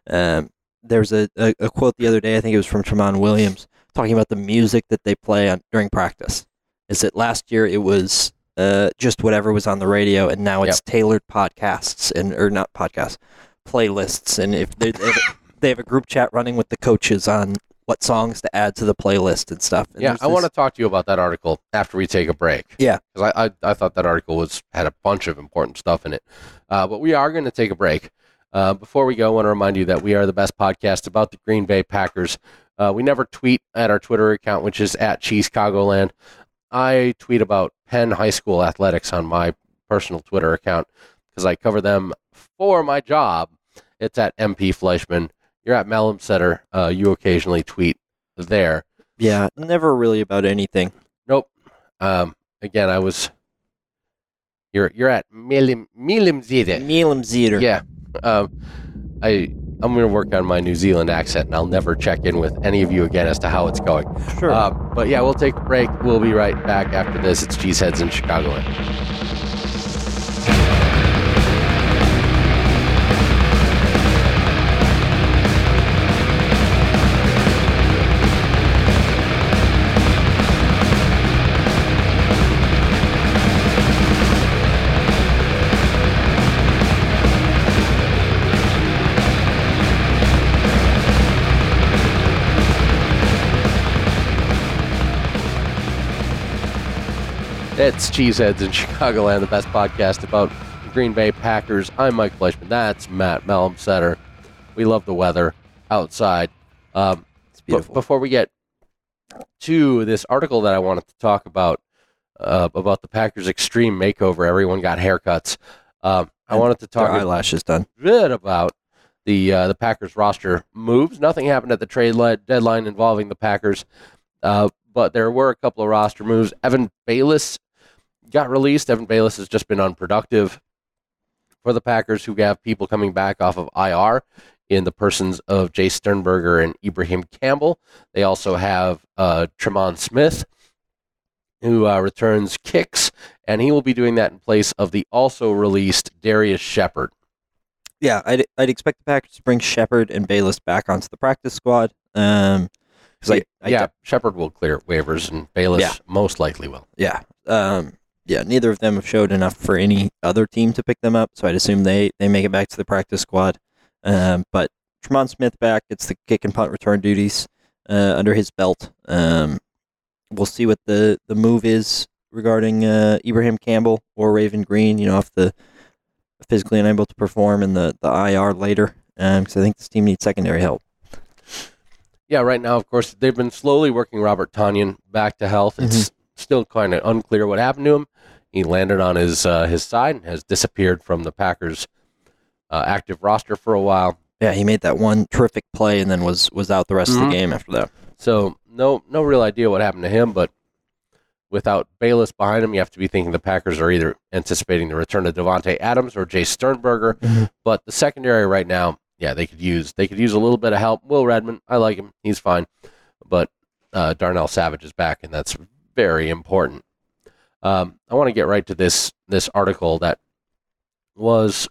S2: um, there's a, a, a quote the other day, I think it was from Tramon Williams, talking about the music that they play on during practice. Is that last year it was uh, just whatever was on the radio, and now it's tailored podcasts and or not podcasts, playlists. And if they, they, have, they have a group chat running with the coaches on what songs to add to the playlist and stuff. And
S1: yeah, I want to talk to you about that article after we take a break.
S2: Yeah.
S1: because I, I I thought that article was had a bunch of important stuff in it. Uh, but we are going to take a break. Uh, before we go, I want to remind you that we are the best podcast about the Green Bay Packers. Uh, we never tweet at our Twitter account, which is at Cheese Chicagoland. I tweet about Penn High School athletics on my personal Twitter account because I cover them for my job. It's at MP Fleischman. You're at Malum Setter. Uh, you occasionally tweet there.
S2: Yeah, never really about anything.
S1: Nope. Um, again, I was. You're you're at Milim Milim Zide.
S2: Milam Zeter.
S1: Yeah. Um, I I'm gonna work on my New Zealand accent, and I'll never check in with any of you again as to how it's going.
S2: sure.
S1: Um, but yeah, we'll take a break. We'll be right back after this. It's Cheeseheads in Chicagoland. It's Cheeseheads in Chicagoland, the best podcast about the Green Bay Packers. I'm Mike Fleischman. That's Matt Malmsetter. We love the weather outside. Um,
S2: it's beautiful.
S1: before we get to this article that I wanted to talk about, uh, about the Packers' extreme makeover, everyone got haircuts. Um, I wanted to talk a
S2: eyelashes done.
S1: bit about the uh, the Packers roster moves. Nothing happened at the trade deadline involving the Packers, uh, but there were a couple of roster moves. Evan Baylis got released. Evan Baylis has just been unproductive for the Packers, who have people coming back off of IR in the persons of Jace Sternberger and Ibraheim Campbell. They also have uh, Tremon Smith, who uh, returns kicks, and he will be doing that in place of the also released Darrius Shepherd.
S2: Yeah, I'd, I'd expect the Packers to bring Shepherd and Baylis back onto the practice squad. Um, 'cause I, I
S1: yeah, Shepherd will clear waivers, and Baylis
S2: Yeah.
S1: most likely will.
S2: Yeah. Um, yeah, neither of them have showed enough for any other team to pick them up, so I'd assume they, they make it back to the practice squad. Um, but Tremon Smith back, it's the kick and punt return duties uh, under his belt. Um, we'll see what the, the move is regarding uh, Ibraheim Campbell or Raven Greene, you know, if the physically unable to perform in the, the IR later, because I think this team needs secondary help.
S1: Yeah, right now, of course, they've been slowly working Robert Tonyan back to health. It's still kind of unclear what happened to him. He landed on his uh, his side and has disappeared from the Packers' uh, active roster for a while.
S2: Yeah, he made that one terrific play and then was, was out the rest of
S1: Mhm.
S2: the game after that.
S1: So no no real idea what happened to him, but without Baylis behind him, you have to be thinking the Packers are either anticipating the return of Davante Adams or Jace Sternberger.
S2: Mhm.
S1: But the secondary right now, yeah, they could use they could use a little bit of help. Will Redmond, I like him, he's fine, but uh, Darnell Savage is back, and that's very important. Um, I want to get right to this this article that was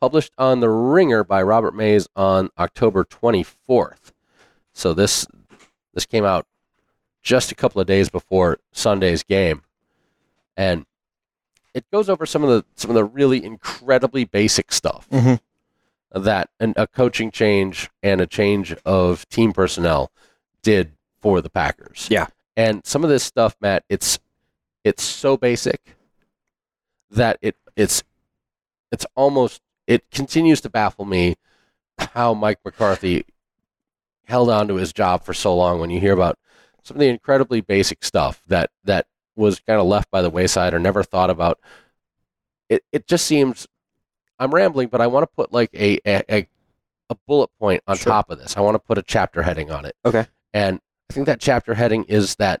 S1: published on the Ringer by Robert Mays on October 24th. So this this came out just a couple of days before Sunday's game, and it goes over some of the some of the really incredibly basic stuff
S2: Mhm.
S1: that an, a coaching change and a change of team personnel did for the Packers.
S2: Yeah.
S1: And some of this stuff, Matt, it's it's so basic that it it's it's almost it continues to baffle me how Mike McCarthy held on to his job for so long when you hear about some of the incredibly basic stuff that that was kind of left by the wayside or never thought about it it just seems I'm rambling but I want to put like a a, a, bullet point on
S2: Sure.
S1: top of this I want to put a chapter heading on it
S2: Okay.
S1: and think that chapter heading is that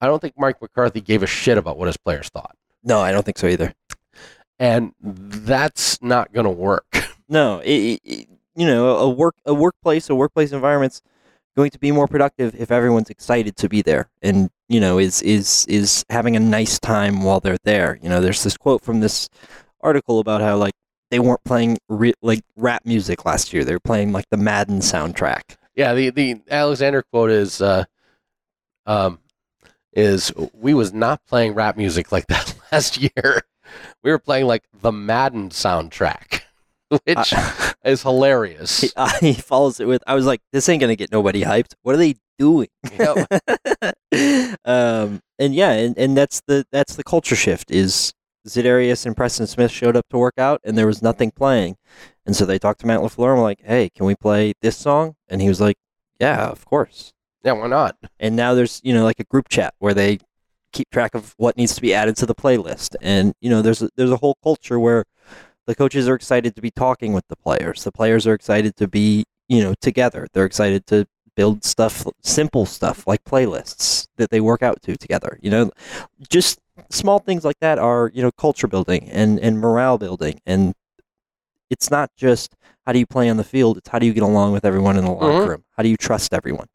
S1: I don't think Mike McCarthy gave a shit about what his players thought
S2: No, I don't think so either.
S1: and that's not going to work
S2: No, it, it, you know, a work a workplace, a workplace environment's going to be more productive if everyone's excited to be there and you know is is is having a nice time while they're there. You know, there's this quote from this article about how like they weren't playing re- like rap music last year; they were playing like the Madden soundtrack.
S1: Yeah, the the Alexander quote is uh, um, is we was not playing rap music like that last year. We were playing like the Madden soundtrack, which is hilarious.
S2: He, uh, he follows it with, "I was like, this ain't gonna get nobody hyped. What are they doing?"
S1: Yep.
S2: um, and yeah, and, and that's the that's the culture shift. Is Za'Darius and Preston Smith showed up to work out, and there was nothing playing, and so they talked to Matt LaFleur and were like, "Hey, can we play this song?" And he was like, "Yeah, of course."
S1: Yeah, why not?
S2: And now there's you know like a group chat where they keep track of what needs to be added to the playlist, and you know there's a, there's a whole culture where the coaches are excited to be talking with the players. The players are excited to be you know together. They're excited to build stuff, simple stuff like playlists that they work out to together. You know, just small things like that are you know culture building and and morale building, and it's not just how do you play on the field. It's how do you get along with everyone in the locker
S1: Mhm.
S2: room. How do you trust everyone?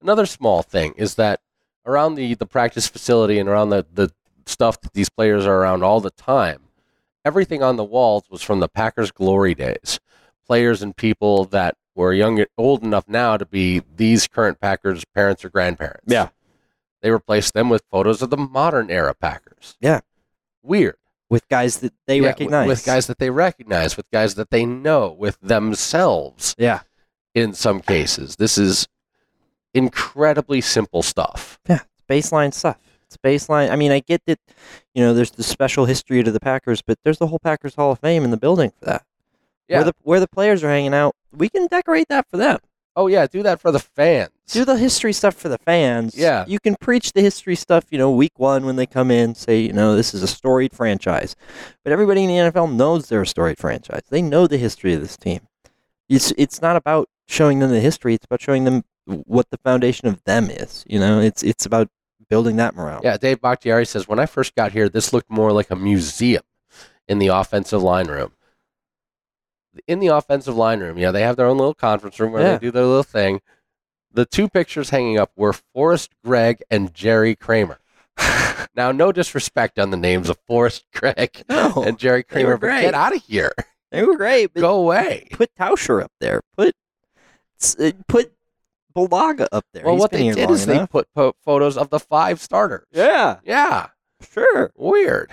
S1: Another small thing is that around the, the practice facility and around the, the stuff that these players are around all the time, everything on the walls was from the Packers' glory days. Players and people that were young, old enough now to be these current Packers' parents or grandparents.
S2: Yeah.
S1: They replaced them with photos of the modern era Packers.
S2: Yeah.
S1: Weird.
S2: With guys that they
S1: Yeah,
S2: recognize.
S1: With guys that they recognize, with guys that they know, with themselves
S2: yeah,
S1: in some cases. This is incredibly simple stuff.
S2: yeah, it's baseline stuff. It's baseline. I mean, I get that, you know, there's the special history to the Packers, but there's the whole Packers Hall of Fame in the building for that.
S1: Yeah.
S2: Where the where the players are hanging out, we can decorate that for them.
S1: Oh yeah, do that for the fans.
S2: do the history stuff for the fans.
S1: Yeah.
S2: You can preach the history stuff, you know, week one when they come in, say, you know, this is a storied franchise. But everybody in the NFL knows they're a storied franchise. They know the history of this team. It's it's not about showing them the history, it's about showing them what the foundation of them is. You know, it's it's about building that morale.
S1: Yeah, Dave Bakhtiari says when I first got here, this looked more like a museum in the offensive line room. In the offensive line room, yeah, they have their own little conference room where
S2: Yeah.
S1: they do their little thing. The two pictures hanging up were Forrest Gregg and Jerry Kramer. now, no disrespect on the names of Forrest Gregg
S2: No,
S1: and Jerry Kramer, but get out of here.
S2: they were great,
S1: Go away.
S2: put Tauscher up there. Put uh, put Bulaga up there.
S1: Well,
S2: He's
S1: what
S2: been
S1: they did is they put po- photos of the five starters.
S2: Yeah,
S1: Yeah.
S2: sure.
S1: Weird.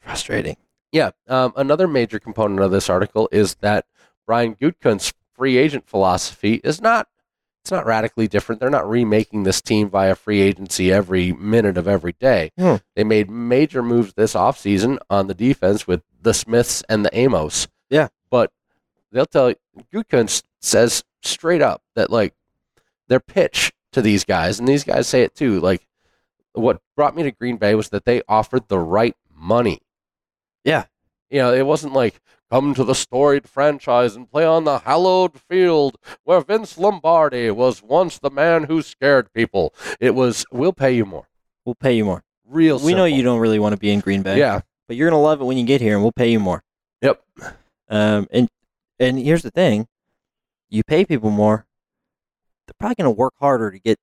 S2: Frustrating.
S1: Yeah. Um, another major component of this article is that Brian Gutekunst's free agent philosophy is not it's not radically different. They're not remaking this team via free agency every minute of every day.
S2: Hmm.
S1: They made major moves this offseason on the defense with the Smiths and the Amos.
S2: Yeah.
S1: But they'll tell you Gutekunst says straight up that like their pitch to these guys, and these guys say it too, like what brought me to Green Bay was that they offered the right money.
S2: Yeah.
S1: You know, it wasn't like come to the storied franchise and play on the hallowed field where Vince Lombardi was once the man who scared people. It was we'll pay you more.
S2: We'll pay you more.
S1: Real
S2: We know you don't really want to be in Green Bay.
S1: Yeah.
S2: But you're gonna love it when you get here, and we'll pay you more.
S1: Yep.
S2: Um, and and here's the thing: you pay people more, they're probably gonna work harder to get.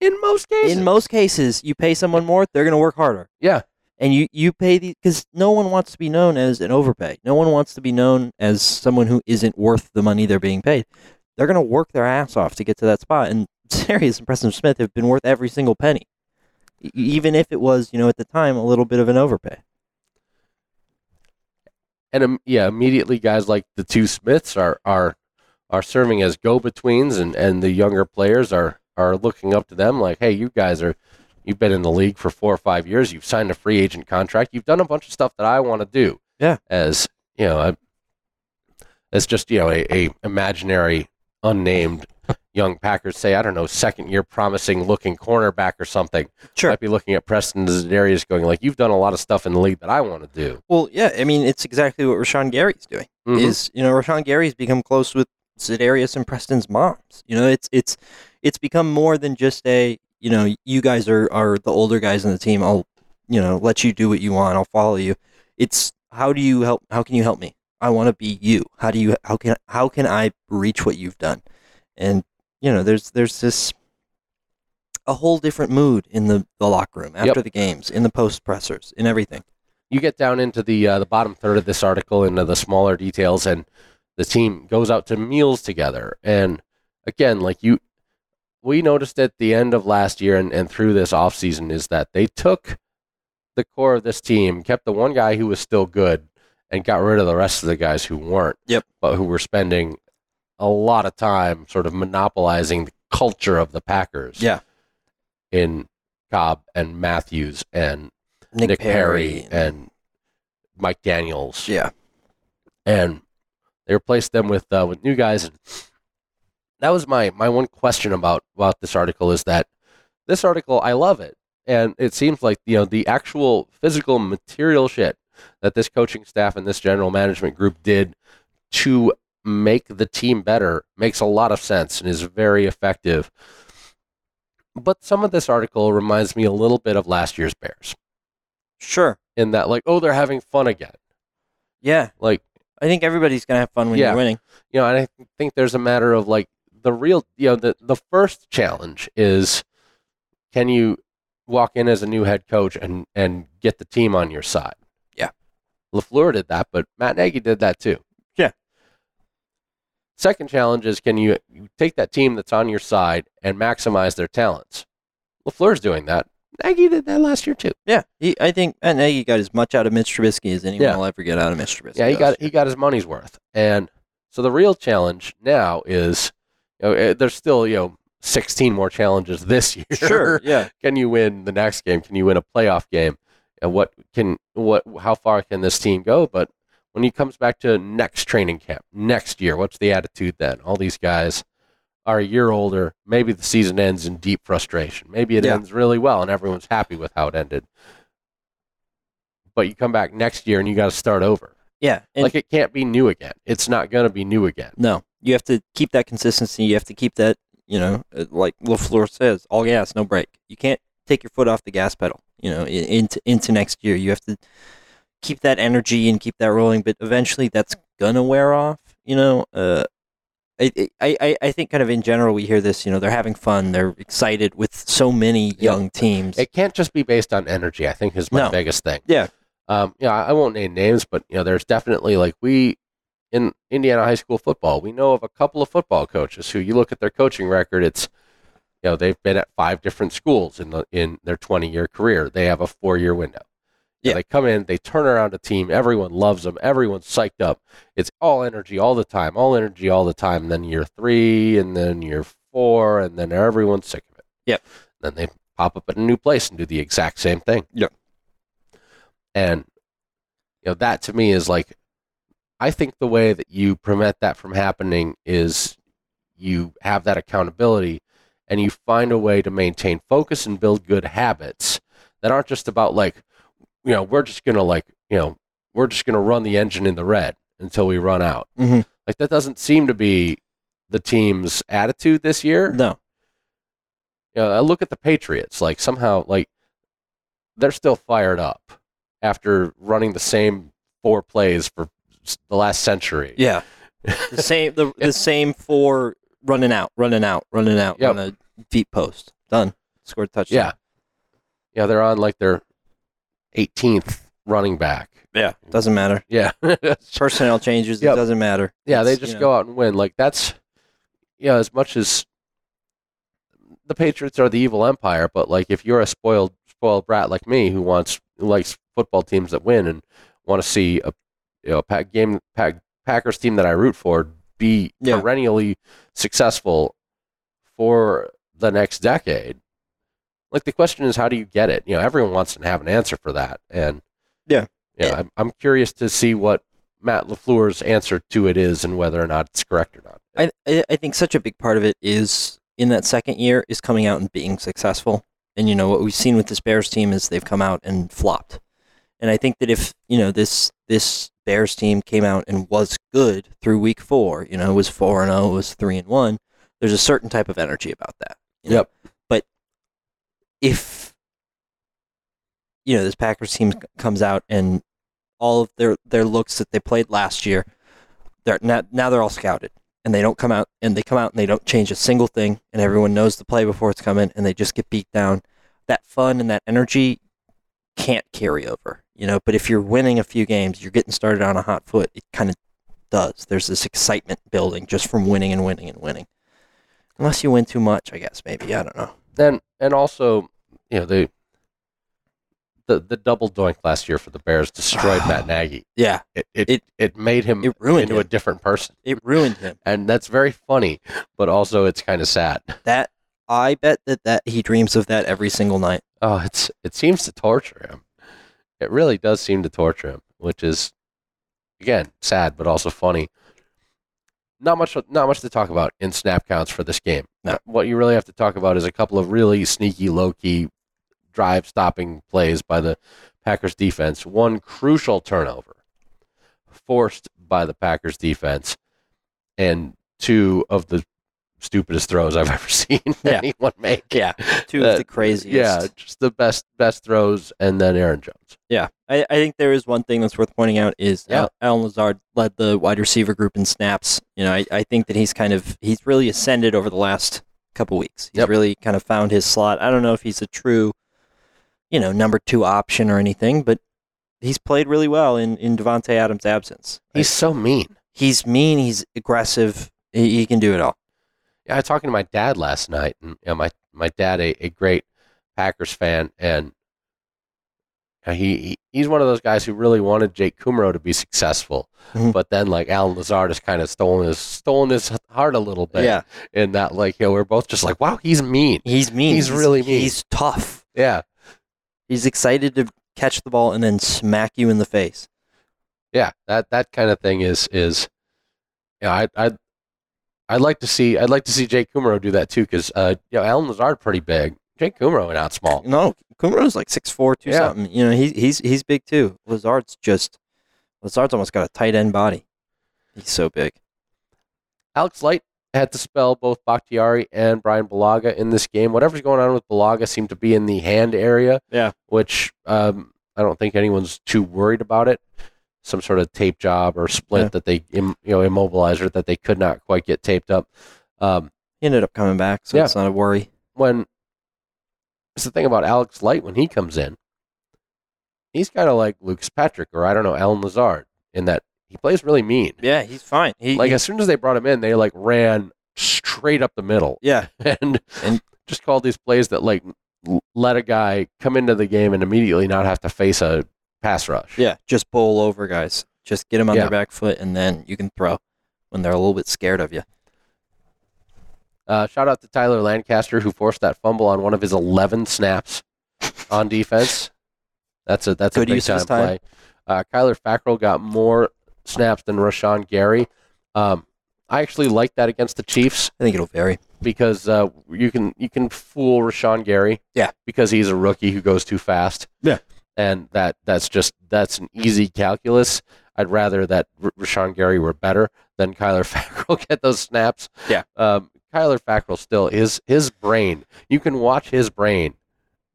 S1: In most cases.
S2: In most cases, you pay someone more, they're gonna work harder.
S1: Yeah.
S2: And you you pay these because no one wants to be known as an overpay. No one wants to be known as someone who isn't worth the money they're being paid. They're gonna work their ass off to get to that spot. And Sarius and Preston Smith have been worth every single penny, even if it was you know at the time a little bit of an overpay.
S1: and um, yeah, immediately guys like the two Smiths are are are serving as go betweens, and and the younger players are are looking up to them like, hey, you guys are you've been in the league for four or five years, you've signed a free agent contract, you've done a bunch of stuff that I want to do.
S2: Yeah.
S1: as you know, I, as just you know a, a imaginary unnamed young Packers say, I don't know, second year promising looking cornerback or something.
S2: Sure.
S1: Might be looking at Preston Darius going like, you've done a lot of stuff in the league that I want to do.
S2: Well, yeah, I mean it's exactly what Rashan Gary's doing.
S1: Mhm.
S2: Is you know Rashan Gary's become close with Za'Darius and Preston's moms. You know, it's it's it's become more than just a you know you guys are are the older guys in the team. I'll you know let you do what you want. I'll follow you. It's how do you help? How can you help me? I want to be you. How do you? How can how can I reach what you've done? And you know, there's there's this a whole different mood in the, the locker room after the games, in the post pressers, in everything.
S1: you get down into the uh, the bottom third of this article into the smaller details and the team goes out to meals together and again like you we noticed at the end of last year and, and through this offseason is that they took the core of this team kept the one guy who was still good and got rid of the rest of the guys who weren't
S2: Yep.
S1: but who were spending a lot of time sort of monopolizing the culture of the packers
S2: Yeah.
S1: in cobb and matthews and
S2: Nick,
S1: Nick, Perry,
S2: Perry
S1: and Mike Daniels,
S2: yeah,
S1: and they replaced them with uh, with new guys. And that was my my one question about about this article is that this article I love it, and it seems like you know the actual physical material shit that this coaching staff and this general management group did to make the team better makes a lot of sense and is very effective. But some of this article reminds me a little bit of last year's Bears
S2: sure,
S1: in that like oh they're having fun again
S2: yeah.
S1: like
S2: I think everybody's gonna have fun when
S1: Yeah.
S2: you're winning.
S1: you know and i think there's a matter of like the real you know the, the first challenge is can you walk in as a new head coach and and get the team on your side
S2: Yeah.
S1: LaFleur did that but Matt Nagy did that too
S2: Yeah.
S1: second challenge is can you, you take that team that's on your side and maximize their talents LaFleur's doing that Nagy did that last year too
S2: Yeah, he, I think Matt Nagy got as much out of Mitch Trubisky as anyone
S1: Yeah.
S2: will ever get out of Mitch Trubisky.
S1: Yeah, he got
S2: year.
S1: he got his money's worth, and so the real challenge now is, you know, eh, there's still you know 16 more challenges this year.
S2: Sure, yeah,
S1: can you win the next game? Can you win a playoff game? And what can what how far can this team go? But when he comes back to next training camp next year, what's the attitude then? All these guys are a year older. Maybe the season ends in deep frustration. Maybe it
S2: Yeah.
S1: ends really well and everyone's happy with how it ended. But you come back next year and you got to start over.
S2: Yeah,
S1: like it can't be new again. It's not going to be new again.
S2: no, you have to keep that consistency. You have to keep that, you know, uh, like LaFleur says, all gas, no brake. You can't take your foot off the gas pedal. You know, into into next year, you have to keep that energy and keep that rolling. But eventually, that's gonna wear off. You know, uh, I, I I think kind of in general, we hear this. You know, they're having fun. They're excited with so many
S1: Yeah.
S2: young teams.
S1: It can't just be based on energy. I think is my
S2: No.
S1: biggest thing.
S2: Yeah.
S1: Um. Yeah. I won't name names, but you know, there's definitely like we in Indiana high school football, we know of a couple of football coaches who you look at their coaching record. It's you know they've been at five different schools in the in their 20 year career. They have a four year window. You know,
S2: Yeah.
S1: They come in, they turn around a team. Everyone loves them. Everyone's psyched up. It's all energy all the time, all energy all the time. And then year three, and then year four, and then everyone's sick of it.
S2: Yep.
S1: Then they pop up at a new place and do the exact same thing.
S2: Yep.
S1: And you know that to me is like, I think the way that you prevent that from happening is you have that accountability and you find a way to maintain focus and build good habits that aren't just about like you know we're just gonna like you know we're just gonna run the engine in the red until we run out.
S2: Mhm.
S1: like that doesn't seem to be the team's attitude this year.
S2: No,
S1: you know, I look at the Patriots, like somehow, like they're still fired up after running the same four plays for the last century.
S2: yeah, the same the the same for running out, running out, running out
S1: Yep.
S2: on a deep post. Done. Scored a touchdown.
S1: yeah, yeah. They're on like their 18th running back.
S2: Yeah, doesn't matter.
S1: Yeah,
S2: Personnel changes.
S1: Yep.
S2: It doesn't matter.
S1: yeah. They just
S2: you know,
S1: go out and win. Like that's, you know, as much as the Patriots are the evil empire, but like if you're a spoiled spoiled brat like me who wants who likes football teams that win and want to see a you know pack game pack, Packers team that I root for be
S2: Yeah.
S1: perennially successful for the next decade. Like the question is, how do you get it? You know, everyone wants to have an answer for that, and
S2: Yeah.
S1: yeah, I'm, I'm curious to see what Matt LaFleur's answer to it is, and whether or not it's correct or not.
S2: I, I I think such a big part of it is in that second year is coming out and being successful. And you know what we've seen with this Bears team is they've come out and flopped. And I think that if you know this this Bears team came out and was good through week four, you know, it was four and zero, it was three and one. There's a certain type of energy about that. you know?
S1: Yep.
S2: But if you know this Packers team comes out and all of their their looks that they played last year, they're now, now they're all scouted and they don't come out and they come out and they don't change a single thing and everyone knows the play before it's coming and they just get beat down. That fun and that energy can't carry over, you know. But if you're winning a few games, you're getting started on a hot foot. It kind of does. There's this excitement building just from winning and winning and winning. Unless you win too much, I guess maybe I don't know.
S1: Then and also, you know, the the the double doink last year for the Bears destroyed Matt Nagy.
S2: Yeah,
S1: It it,
S2: It-
S1: it, made him
S2: it ruined
S1: into
S2: him.
S1: a different person,
S2: it ruined him.
S1: and that's very funny, but also it's kind of sad.
S2: That I bet that that he dreams of that every single night.
S1: Oh, it's it seems to torture him. It really does seem to torture him, which is again sad but also funny. Not much not much to talk about in snap counts for this game.
S2: No.
S1: What you really have to talk about is a couple of really sneaky low key drive stopping plays by the Packers defense. One crucial turnover forced by the Packers defense and two of the stupidest throws I've ever seen
S2: Yeah.
S1: anyone make.
S2: Yeah, two
S1: Uh,
S2: of the craziest.
S1: Yeah, just the best best throws, and then Aaron Jones.
S2: Yeah, I, I think there is one thing that's worth pointing out is
S1: Yeah.
S2: Al- Allen Lazard led the wide receiver group in snaps. You know, I, I think that he's kind of he's really ascended over the last couple weeks. He's
S1: Yep.
S2: really kind of found his slot. I don't know if he's a true, you know, number two option or anything, but he's played really well in in Davante Adams' absence.
S1: He's so mean.
S2: he's mean. He's aggressive. He, he can do it all.
S1: Yeah, I was talking to my dad last night, and you know, my my dad, a, a great Packers fan, and he, he he's one of those guys who really wanted Jake Kumerow to be successful,
S2: Mhm.
S1: but then like Allen Lazard has kind of stolen his stolen his heart a little bit.
S2: Yeah,
S1: in that like you know we're both just like wow he's mean.
S2: he's mean.
S1: He's really mean.
S2: He's tough.
S1: Yeah,
S2: He's excited to catch the ball and then smack you in the face.
S1: Yeah, that that kind of thing is is. Yeah, I I. I'd like to see. I'd like to see Jake Kumerow do that too, because uh, you know, Allen Lazard pretty big. Jake Kumerow went out small.
S2: No, Kumerow's like six four, two
S1: Yeah.
S2: something. You know, he's he's he's big too. Lazard's just Lazard's almost got a tight end body. He's so big.
S1: Alex Light had to spell both Bakhtiari and Bryan Bulaga in this game. Whatever's going on with Bulaga seemed to be in the hand area.
S2: Yeah.
S1: Which um, I don't think anyone's too worried about it. Some sort of tape job or split
S2: Yeah.
S1: that they, im- you know, immobilizer that they could not quite get taped up. Um,
S2: He ended up coming back, so
S1: Yeah.
S2: it's not a worry.
S1: when it's the thing about Alex Light when he comes in, he's kind of like Lucas Patrick or I don't know Allen Lazard in that he plays really mean.
S2: Yeah, he's fine. He,
S1: Like
S2: he-
S1: as soon as they brought him in, they like ran straight up the middle
S2: yeah,
S1: and,
S2: And-
S1: just called these plays that like let a guy come into the game and immediately not have to face a pass rush.
S2: yeah, just bowl over guys. Just get them on
S1: Yeah.
S2: their back foot, and then you can throw when they're a little bit scared of you.
S1: Uh, shout out to Tyler Lancaster who forced that fumble on one of his 11 snaps on defense. That's a that's a
S2: Good
S1: big
S2: use
S1: time
S2: time.
S1: play. Uh, Kyler Fackrell got more snaps than Rashan Gary. Um, I actually like that against the Chiefs
S2: I think it'll vary.
S1: because uh, you can you can fool Rashan Gary.
S2: Yeah.
S1: Because he's a rookie who goes too fast.
S2: Yeah.
S1: And that that's just that's an easy calculus. I'd rather that R- Rashan Gary were better than Kyler Fackrell get those snaps.
S2: Yeah.
S1: Um, Kyler Fackrell still his his brain. You can watch his brain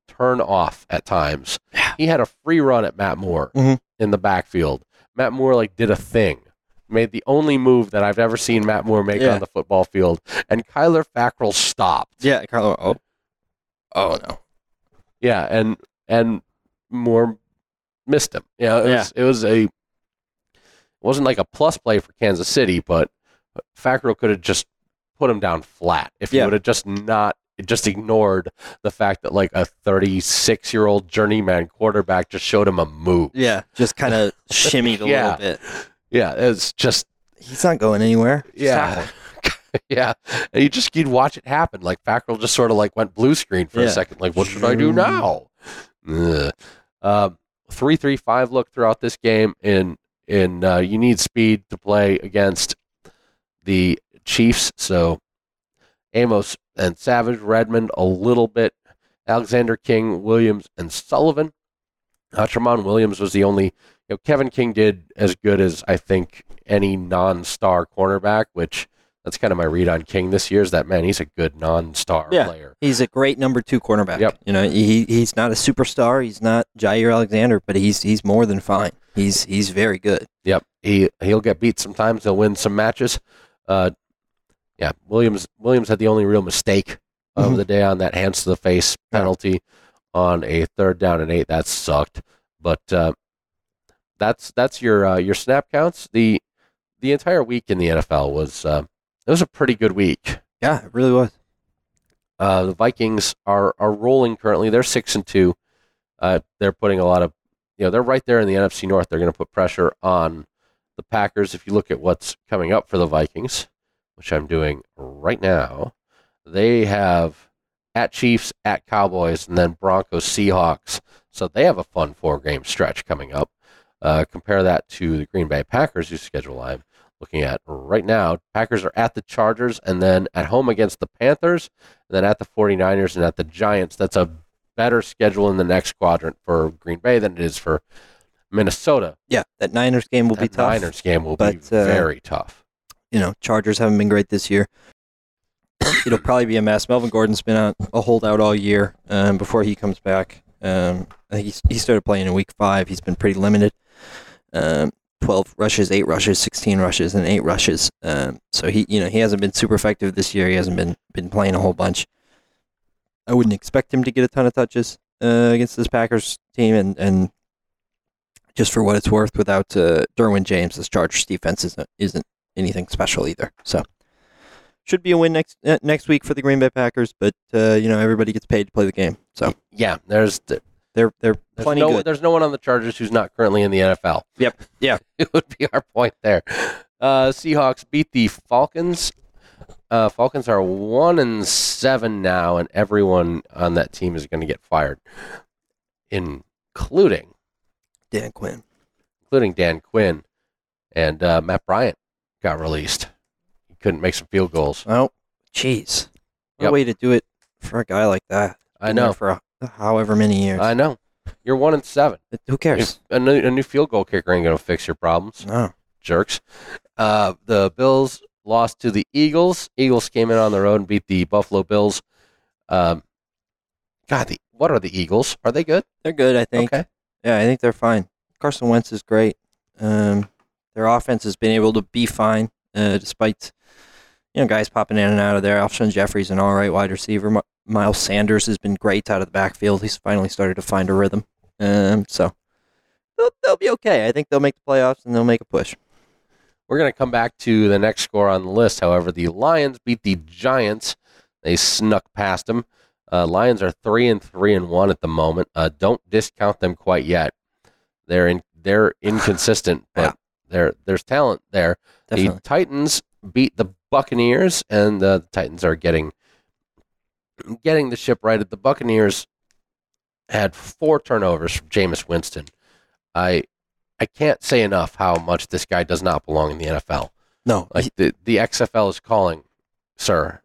S1: turn off at times.
S2: Yeah.
S1: He had a free run at Matt Moore
S2: Mhm.
S1: in the backfield. Matt Moore like did a thing. Made the only move that I've ever seen Matt Moore make
S2: Yeah.
S1: on the football field, and Kyler Fackrell stopped.
S2: Yeah, Carlo. Oh, oh no.
S1: Yeah, and and Moore missed him. Yeah, it
S2: Yeah.
S1: was it was a it wasn't like a plus play for Kansas City, but Fackrell could have just put him down flat if he
S2: Yeah.
S1: would have just not just ignored the fact that like a 36 year old journeyman quarterback just showed him a move.
S2: Yeah, just kind of shimmied a
S1: Yeah.
S2: little bit.
S1: Yeah, it's just
S2: He's not going anywhere.
S1: Yeah. yeah, and you just you'd watch it happen. Like Fackrell just sort of like went blue screen for a second. Like, what should I do now? Ugh. Um, three three five look throughout this game. In in uh, you need speed to play against the Chiefs. So Amos and Savage, Redmond a little bit. Alexander King, Williams, and Sullivan. Uh, Tremont Williams was the only. You know, Kevin King did as good as I think any non-star cornerback, which that's kind of my read on King this year. Is that man? He's a good non-star
S2: Yeah.
S1: player.
S2: He's a great number two cornerback.
S1: Yep.
S2: You know, he he's not a superstar. He's not Jaire Alexander, but he's he's more than fine. He's he's very good.
S1: Yep, he he'll get beat sometimes. He'll win some matches. Uh, yeah, Williams Williams had the only real mistake of
S2: Mhm.
S1: the day on that hands to the face penalty on a third down and eight. That sucked, but uh, that's that's your uh, your snap counts. the The entire week in the NFL was uh, it was a pretty good week.
S2: Yeah, it really was.
S1: Uh, the Vikings are are rolling currently. They're six and two. Uh, they're putting a lot of, you know, they're right there in the NFC North. They're going to put pressure on the Packers. If you look at what's coming up for the Vikings, which I'm doing right now, they have at Chiefs, at Cowboys, and then Broncos, Seahawks. So they have a fun four game stretch coming up. Uh, compare that to the Green Bay Packers, whose schedule I'm looking at right now. Packers are at the Chargers and then at home against the Panthers, and then at the 49ers and at the Giants. That's a better schedule in the next quadrant for Green Bay than it is for Minnesota.
S2: Yeah, that Niners game will be
S1: That
S2: tough.
S1: Niners game will
S2: but,
S1: be
S2: uh,
S1: very tough.
S2: You know, Chargers haven't been great this year. It'll probably be a mess. Melvin Gordon's been out, a holdout all year um, before he comes back. Um, I think he's, he started playing in week five. He's been pretty limited. Um, 12 rushes, 8 rushes, 16 rushes, and 8 rushes. Um, so he, you know, he hasn't been super effective this year. He hasn't been been playing a whole bunch. I wouldn't expect him to get a ton of touches uh, against this Packers team, and, and just for what it's worth, without uh, Derwin James, this Chargers defense isn't isn't anything special either. So should be a win next uh, next week for the Green Bay Packers, but uh, you know everybody gets paid to play the game, so
S1: Yeah, there's
S2: they're they're
S1: there's
S2: plenty
S1: no
S2: good.
S1: there's no one on the Chargers who's not currently in the NFL.
S2: Yep. Yeah.
S1: it would be our point there. Uh, Seahawks beat the Falcons. Uh, Falcons are one and seven now, and everyone on that team is going to get fired, including
S2: Dan Quinn.
S1: including Dan Quinn and uh, Matt Bryant, got released. He couldn't make some field goals.
S2: Oh, jeez. What a
S1: Yep.
S2: way to do it for a guy like that.
S1: I
S2: Been there
S1: know.
S2: For a, however many years.
S1: I know. You're one and seven.
S2: Who cares?
S1: A new, a new field goal kicker ain't gonna fix your problems,
S2: No.
S1: jerks. Uh, the Bills lost to the Eagles. Eagles came in on the road and beat the Buffalo Bills. Um, God, the, what are the Eagles? Are they good?
S2: They're good, I think.
S1: Okay.
S2: Yeah, I think they're fine. Carson Wentz is great. Um, their offense has been able to be fine, uh, despite you know guys popping in and out of there. Alshon Jeffery's an all right wide receiver. Mi- Miles Sanders has been great out of the backfield. He's finally started to find a rhythm. Um, so they'll, they'll be okay. I think they'll make the playoffs and they'll make a push.
S1: We're going to come back to the next score on the list. However, the Lions beat the Giants. They snuck past them. Uh, Lions are three and three and one at the moment. Uh, don't discount them quite yet. They're in, they're inconsistent, but
S2: Yeah.
S1: there there's talent there.
S2: Definitely.
S1: The Titans beat the Buccaneers, and uh, the Titans are getting getting the ship righted. The Buccaneers had four turnovers from Jameis Winston. I I can't say enough how much this guy does not belong in the NFL.
S2: no,
S1: Like the the XFL is calling, sir.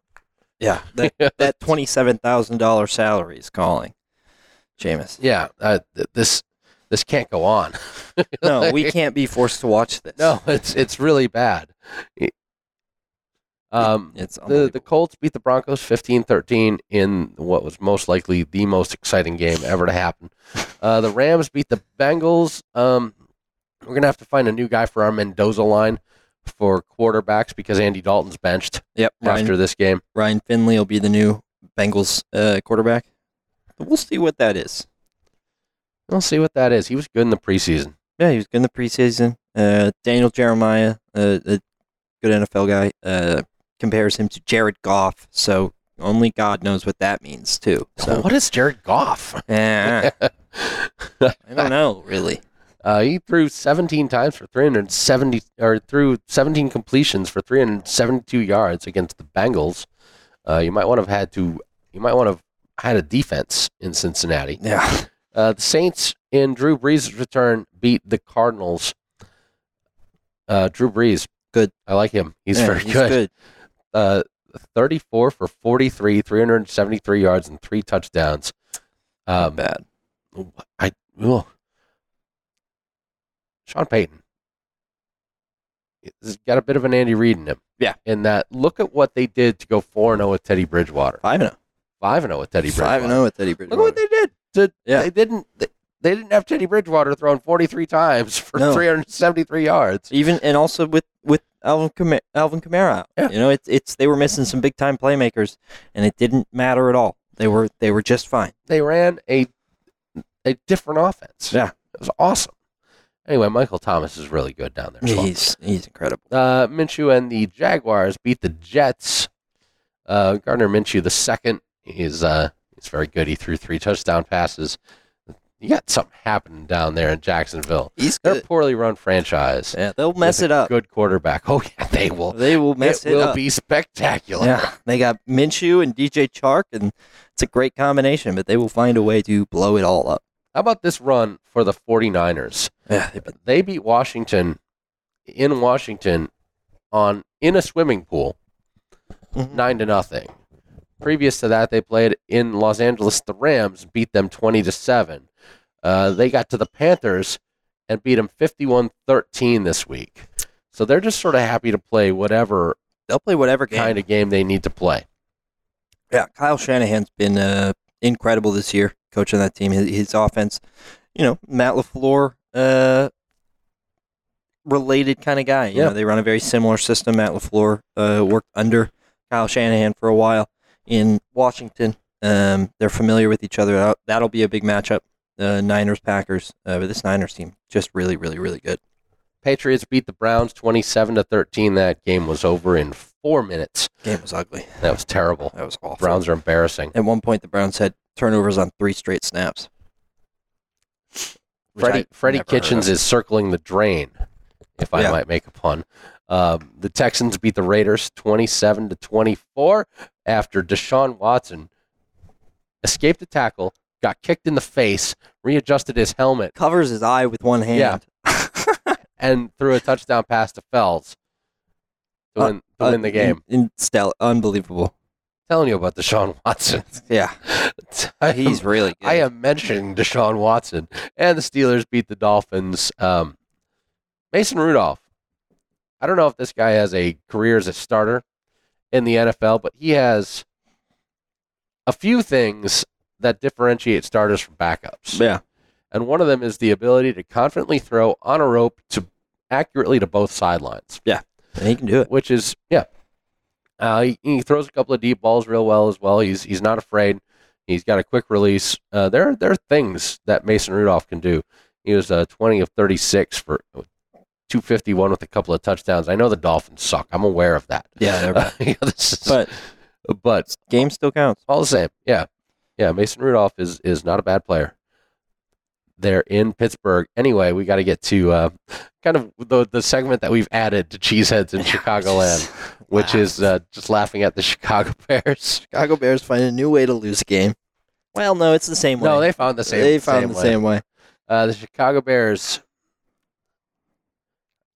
S2: yeah, that that twenty seven thousand dollar salary is calling, Jameis.
S1: yeah, uh, th- this this can't go on.
S2: No, we can't be forced to watch this.
S1: No, it's it's really bad. Um,
S2: it's
S1: the the. Colts beat the Broncos 15-13 in what was most likely the most exciting game ever to happen. Uh, the Rams beat the Bengals. Um, we're gonna have to find a new guy for our Mendoza line for quarterbacks because Andy Dalton's benched
S2: Yep, Ryan,
S1: after this game.
S2: Ryan Finley will be the new Bengals uh, quarterback. We'll see what that is.
S1: We'll see what that is. He was good in the preseason.
S2: Yeah, he was good in the preseason. Uh, Daniel Jeremiah, uh, a good NFL guy, uh, compares him to Jared Goff. So only God knows what that means too. So
S1: what is Jared Goff?
S2: eh, I don't know really.
S1: Uh, he threw 17 times for 370, or threw 17 completions for 372 yards against the Bengals. Uh, you might want to have had to, you might want to have had a defense in Cincinnati.
S2: Yeah,
S1: Uh, the Saints, in Drew Brees' return, beat the Cardinals. Uh, Drew Brees,
S2: Good.
S1: I like him. He's
S2: Yeah,
S1: very good. Uh, 34 for 43, 373 yards, and three touchdowns. Um,
S2: bad.
S1: I ugh. Sean Payton. He's got a bit of an Andy Reid in him.
S2: Yeah.
S1: In that, look at what they did to go four and zero with Teddy Bridgewater.
S2: Five and
S1: Five and zero with Teddy. Bridgewater.
S2: Five and zero with Teddy
S1: Look
S2: Bridgewater.
S1: at what they did. To,
S2: Yeah.
S1: They didn't. They, they didn't have Teddy Bridgewater throwing forty three times for
S2: No.
S1: three hundred seventy three yards.
S2: Even and also with with Alvin Kamara, Alvin Kamara.
S1: Yeah.
S2: You know, it's it's they were missing some big time playmakers, and it didn't matter at all. They were they were just fine.
S1: They ran a a different offense.
S2: Yeah.
S1: It was awesome. Anyway, Michael Thomas is really good down there.
S2: He's he's incredible.
S1: Uh, Minshew and the Jaguars beat the Jets. Uh, Gardner Minshew the second is uh, he's very good. He threw three touchdown passes. You got something happening down there in Jacksonville.
S2: He's
S1: They're a poorly run franchise.
S2: Yeah, they'll mess it up.
S1: Good quarterback. Oh yeah, they will.
S2: They will mess
S1: it up.
S2: it,
S1: will
S2: up.
S1: be spectacular.
S2: Yeah, they got Minshew and DJ Chark, and it's a great combination. But they will find a way to blow it all up.
S1: How about this run for the 49ers?
S2: Yeah,
S1: They beat Washington in Washington on in a swimming pool.
S2: Mhm.
S1: nine to nothing. Previous to that, they played in Los Angeles. The Rams beat them twenty to seven. Uh, they got to the Panthers and beat them 51-13 this week. So they're just sort of happy to play whatever
S2: they'll play whatever game.
S1: kind of game they need to play.
S2: Yeah, Kyle Shanahan's been uh, incredible this year, coaching that team. His, his offense, you know, Matt LaFleur, uh, related kind of guy. You
S1: Yeah.
S2: know, they run a very similar system. Matt LaFleur uh, worked under Kyle Shanahan for a while in Washington. Um, they're familiar with each other. That- That'll be a big matchup. Uh, Niners Packers, uh, but this Niners team just really, really, really good.
S1: Patriots beat the Browns twenty-seven to thirteen. That game was over in four minutes.
S2: Game was ugly.
S1: That was terrible.
S2: That was awful.
S1: Browns are embarrassing.
S2: At one point, the Browns had turnovers on three straight snaps.
S1: Freddie, Freddie Kitchens is circling the drain, if I
S2: Yeah.
S1: might make a pun. Um, the Texans beat the Raiders 27 to 24 after Deshaun Watson escaped a tackle, got kicked in the face, readjusted his helmet.
S2: covers his eye with one hand.
S1: yeah, and threw a touchdown pass to Fells to
S2: Uh,
S1: win, to win the game.
S2: In, in stel- unbelievable.
S1: telling you about Deshaun Watson.
S2: Yeah, he's really good.
S1: I am mentioning Deshaun Watson, and the Steelers beat the Dolphins. Um, Mason Rudolph. I don't know if this guy has a career as a starter in the NFL, but he has a few things that differentiate starters from backups.
S2: Yeah,
S1: And one of them is the ability to confidently throw on a rope to accurately to both sidelines, Yeah.
S2: and he can do it.
S1: which is yeah. Uh, he, he throws a couple of deep balls real well as well. He's he's not afraid. He's got a quick release. Uh, there there are things that Mason Rudolph can do. He was uh, 20 of 36 for 251 with a couple of touchdowns. I know the Dolphins suck. I'm aware of that.
S2: Yeah, they're.
S1: You know, this is-
S2: but
S1: but
S2: game still counts.
S1: all the same, yeah, yeah. Mason Rudolph is is not a bad player. They're in Pittsburgh. Anyway, we got to get to uh, kind of the the segment that we've added to Cheeseheads in Chicagoland, which is uh, just laughing at the Chicago Bears.
S2: Chicago Bears find a new way to lose a game. Well, no, it's the same way.
S1: No, they found the same.
S2: They found
S1: same
S2: the
S1: way.
S2: same way.
S1: Uh, the Chicago Bears.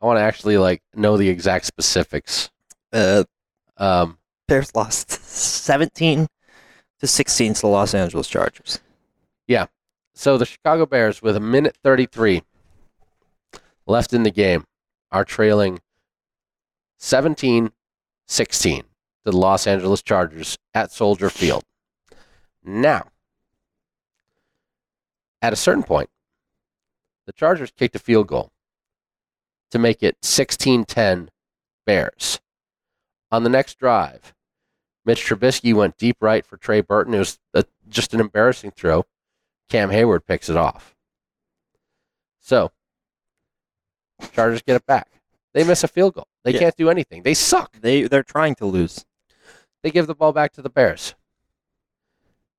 S1: I want to actually like know the exact specifics.
S2: Uh,
S1: Um,
S2: Bears lost seventeen to sixteen to the Los Angeles Chargers. Yeah.
S1: So the Chicago Bears, with a minute 33 left in the game, are trailing 17 16 to the Los Angeles Chargers at Soldier Field. Now, at a certain point, the Chargers kicked a field goal to make it 16 10 Bears. On the next drive, Mitch Trubisky went deep right for Trey Burton. It was a, just an embarrassing throw. Cam Hayward picks it off. So, Chargers get it back. They miss a field goal. They
S2: Yeah.
S1: can't do anything. They suck.
S2: They they're trying to lose.
S1: They give the ball back to the Bears.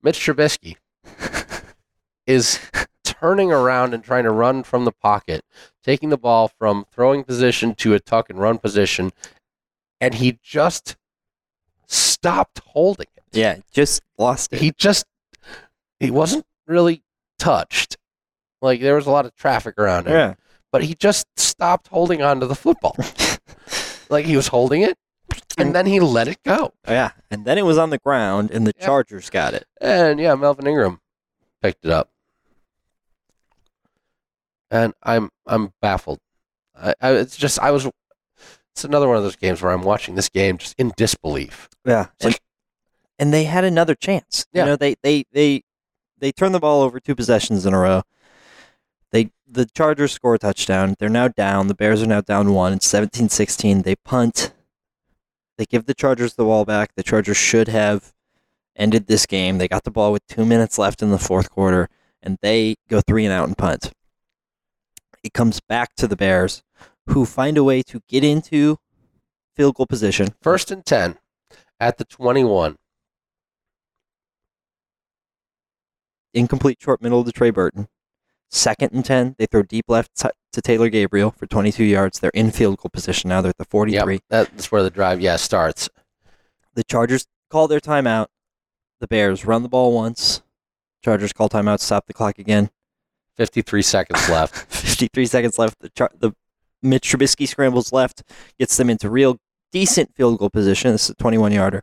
S1: Mitch Trubisky is turning around and trying to run from the pocket, taking the ball from throwing position to a tuck and run position, and he just stopped holding it.
S2: Yeah, just lost it.
S1: He just he wasn't really touched. Like there was a lot of traffic around him,
S2: yeah.
S1: but he just stopped holding on to the football. like he was holding it, and then he let it go.
S2: Yeah, and then it was on the ground, and the
S1: Yeah.
S2: Chargers got it.
S1: And yeah, Melvin Ingram picked it up. And I'm I'm baffled. I, I it's just I was it's another one of those games where I'm watching this game just in disbelief.
S2: Yeah, and,
S1: like-
S2: and they had another chance.
S1: Yeah.
S2: You know, they they they they turned the ball over two possessions in a row. They the Chargers score a touchdown. They're now down. The Bears are now down one. It's 17-16. They punt. They give the Chargers the ball back. The Chargers should have ended this game. They got the ball with two minutes left in the fourth quarter, and they go three and out and punt. It comes back to the Bears, who find a way to get into field goal position.
S1: First and ten at the twenty one.
S2: incomplete short middle to Trey Burton. Second and 10, they throw deep left to- to Taylor Gabriel for 22 yards. They're in field goal position now. They're at the 43.
S1: Yep, that's where the drive yeah starts.
S2: The Chargers call their timeout. The Bears run the ball once. Chargers call timeout, stop the clock again.
S1: Fifty three seconds left.
S2: 53 seconds left. The, Char- the Mitch Trubisky scrambles left, gets them into real decent field goal position. This is a 21 yarder.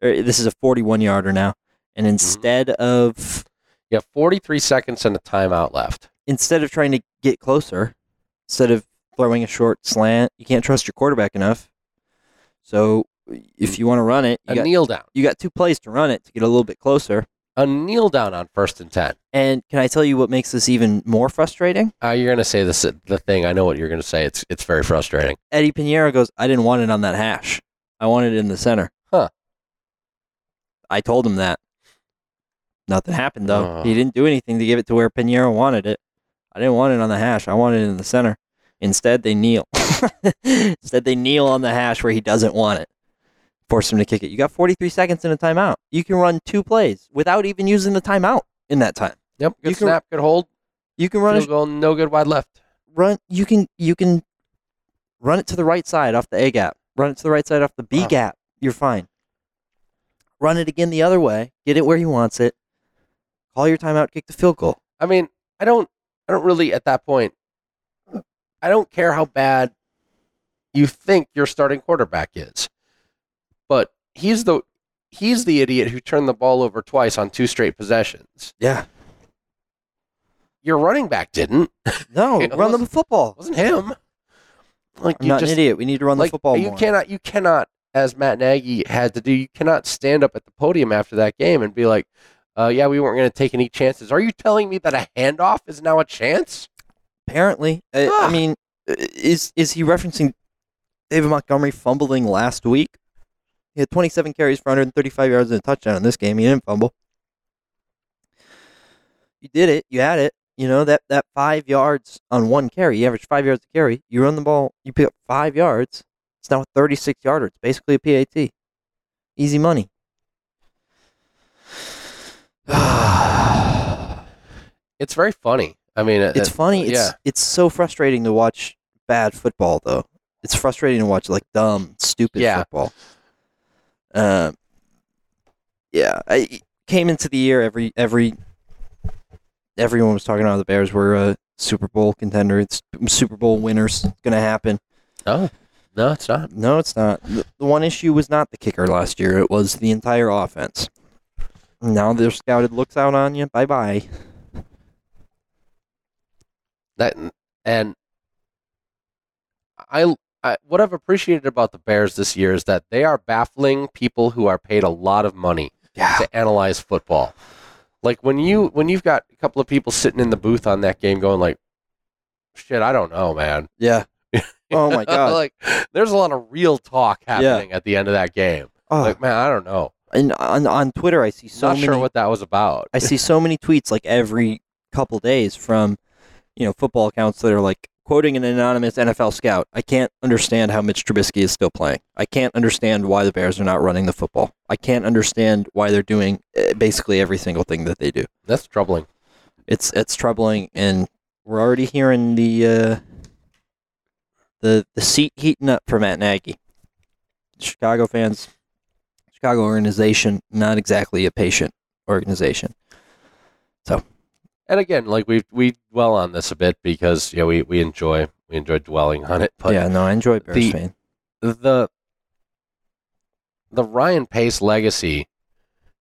S2: This is a 41 yarder now. And mm-hmm. instead of
S1: You have forty three seconds and a timeout left.
S2: instead of trying to get closer, instead of throwing a short slant, you can't trust your quarterback enough. So if mm. you want to run it, you
S1: A
S2: got,
S1: kneel down.
S2: you got two plays to run it to get a little bit closer.
S1: A kneel down on first and ten.
S2: And can I tell you what makes this even more frustrating?
S1: Uh, you're gonna say this the thing. I know what you're gonna say. It's it's very frustrating.
S2: Eddy Pineiro goes, I didn't want it on that hash. I wanted it in the center.
S1: Huh.
S2: I told him that. Nothing happened though.
S1: Oh.
S2: He didn't do anything to give it to where Pinheiro wanted it. I didn't want it on the hash. I wanted it in the center. Instead, they kneel. Instead, they kneel on the hash where he doesn't want it. Force him to kick it. You got 43 seconds in a timeout. You can run two plays without even using the timeout in that time.
S1: Yep. Good
S2: You can-
S1: snap. Good hold.
S2: You can run a
S1: Field goal. No good wide left.
S2: run you can you can run it to the right side off the A gap. Run it to the right side off the B
S1: Wow.
S2: gap. You're fine. Run it again the other way. Get it where he wants it. Call your timeout. Kick the field goal.
S1: I mean, I don't. I don't really at that point. I don't care how bad you think your starting quarterback is, but he's the he's the idiot who turned the ball over twice on two straight possessions.
S2: Yeah.
S1: Your running back didn't.
S2: No, run the football.
S1: It wasn't him. Like
S2: I'm
S1: you
S2: not
S1: just
S2: an idiot. We need to run
S1: like
S2: the football
S1: you
S2: more.
S1: cannot you cannot as Matt Nagy had to do. You cannot stand up at the podium after that game and be like, uh, "Yeah, we weren't going to take any chances." Are you telling me that a handoff is now a chance?
S2: Apparently, I,
S1: Ah.
S2: I mean, is is he referencing David Montgomery fumbling last week? He had 27 carries for 135 yards and a touchdown in this game. He didn't fumble. You did it. You had it. You know that that five yards on one carry. You average five yards a carry. You run the ball. You pick up five yards. It's now a 36 yarder. It's basically a PAT. Easy money.
S1: It's very funny. I mean,
S2: It's
S1: it-
S2: funny. It's
S1: yeah.
S2: it's so frustrating to watch bad football, though. It's frustrating to watch like dumb, stupid
S1: Yeah.
S2: football. Um, yeah, I came into the year every every everyone was talking about the Bears were a Super Bowl contender. It's Super Bowl winners. It's gonna happen.
S1: No, no, it's not.
S2: No, it's not. The, one issue was not the kicker last year. It was the entire offense. Now their scouted looks out on you. Bye bye.
S1: That and I, I what I've appreciated about the Bears this year is that they are baffling people who are paid a lot of money
S2: Yeah.
S1: to analyze football. Like when you when you've got a couple of people sitting in the booth on that game going like, "Shit, I don't know, man."
S2: Yeah. Oh my god.
S1: like there's a lot of real talk happening at the end of that game.
S2: Oh,
S1: Like, man, I don't know.
S2: and on on Twitter, I see so
S1: Not
S2: many.
S1: sure what that was about.
S2: I see so many tweets like every couple days from, you know, football accounts that are like quoting an anonymous NFL scout. I can't understand how Mitch Trubisky is still playing. I can't understand why the Bears are not running the football. I can't understand why they're doing uh, basically every single thing that they do.
S1: That's troubling.
S2: It's it's troubling, and we're already hearing the uh, the the seat heating up for Matt Nagy. Chicago fans, Chicago organization, not exactly a patient organization.
S1: And again, like we we dwell on this a bit because you know we, we enjoy we enjoy dwelling on it. But
S2: yeah, no, I enjoy Bears
S1: the-
S2: fan.
S1: the the Ryan Pace legacy,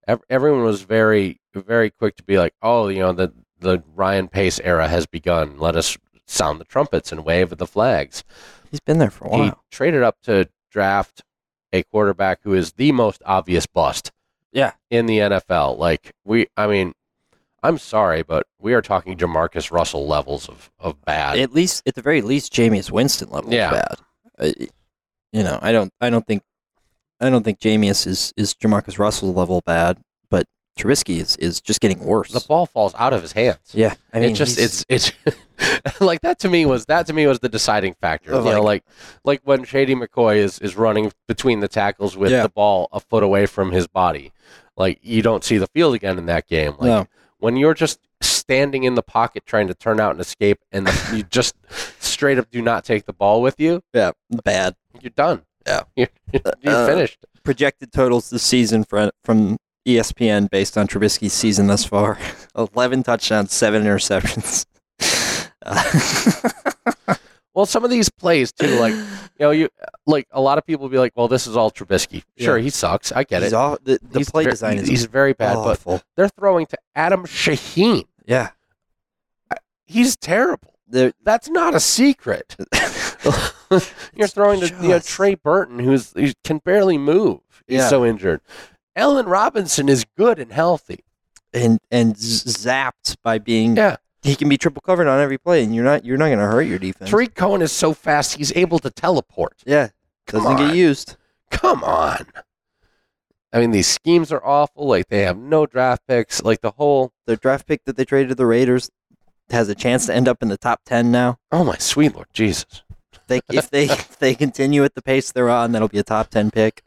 S1: ev- everyone was very very quick to be like, oh, you know, the the Ryan Pace era has begun. Let us sound the trumpets and wave the flags.
S2: He's been there for a while.
S1: He traded up to draft a quarterback who is the most obvious bust.
S2: Yeah.
S1: In the NFL, like we, I mean, I'm sorry, but we are talking Jamarcus Russell levels of of bad.
S2: At least, at the very least, Jameis Winston level
S1: Yeah.
S2: bad. I, you know, I don't, I don't think, I don't think Jameis is is Jamarcus Russell level bad, but Trubisky is is just getting worse.
S1: the ball falls out of his hands.
S2: yeah, I mean,
S1: it just it's it's like that to me was that to me was the deciding factor.
S2: Of
S1: you know,
S2: like-
S1: like like when Shady McCoy is is running between the tackles with
S2: Yeah.
S1: the ball a foot away from his body. Like you don't see the field again in that game. Like
S2: no,
S1: when you're just standing in the pocket trying to turn out and escape, and the, you just straight up do not take the ball with you,
S2: yeah, bad.
S1: you're done.
S2: Yeah.
S1: you're, you're
S2: Uh,
S1: finished.
S2: projected totals this season for, from ESPN based on Trubisky's season thus far: eleven touchdowns, seven interceptions. Uh,
S1: Well, some of these plays too, like you know, you like a lot of people be like, "Well, this is all Trubisky." Sure,
S2: Yeah.
S1: he sucks. I get
S2: he's
S1: it.
S2: all, the the
S1: He's
S2: play
S1: ver-
S2: design is
S1: he's very bad, but they're throwing to Adam Shaheen.
S2: yeah,
S1: He's terrible.
S2: they're
S1: That's not a secret. You're throwing to you know, Trey Burton, who's who can barely move. He's
S2: Yeah.
S1: so injured. Allen Robinson is good and healthy.
S2: and and zapped by being
S1: Yeah.
S2: He can be triple covered on every play, and you're not you're not going to hurt your defense.
S1: Tarik Cohen is so fast; he's able to teleport.
S2: yeah,
S1: Come
S2: doesn't
S1: on.
S2: get used.
S1: Come on. I mean, these schemes are awful. Like they have no draft picks. Like the whole.
S2: The draft pick that they traded to the Raiders has a chance to end up in the top ten now.
S1: Oh my sweet Lord Jesus!
S2: They if they if they continue at the pace they're on, that'll be a top ten pick.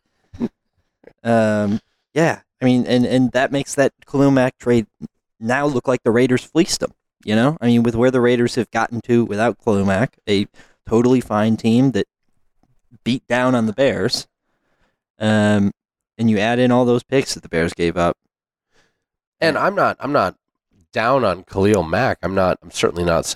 S2: Um, yeah, I mean, and and that makes that Khalil Mack trade now look like the Raiders fleeced them. You know, I mean, with where the Raiders have gotten to without Khalil Mack, a totally fine team that beat down on the Bears. Um, and you add in all those picks that the Bears gave up.
S1: And I'm not. I'm not down on Khalil Mack. I'm not. I'm certainly not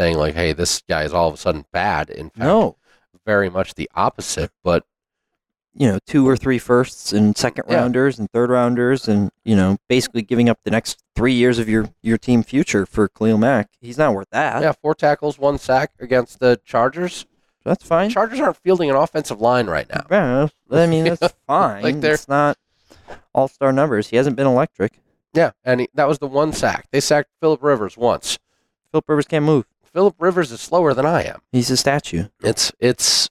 S2: you know, two or three firsts and second
S1: Yeah.
S2: rounders and third rounders, and you know, basically giving up the next three years of your your team future for Khalil Mack. He's not worth that.
S1: yeah, four tackles, one sack against the Chargers.
S2: That's fine.
S1: Chargers aren't fielding an offensive line right now.
S2: Yeah, I mean that's fine.
S1: Like they're-
S2: it's not all star numbers. He hasn't been electric.
S1: Yeah, and he, that was the one sack. They sacked Philip Rivers once.
S2: Philip Rivers can't move.
S1: Philip Rivers is slower than I am.
S2: He's a statue.
S1: It's it's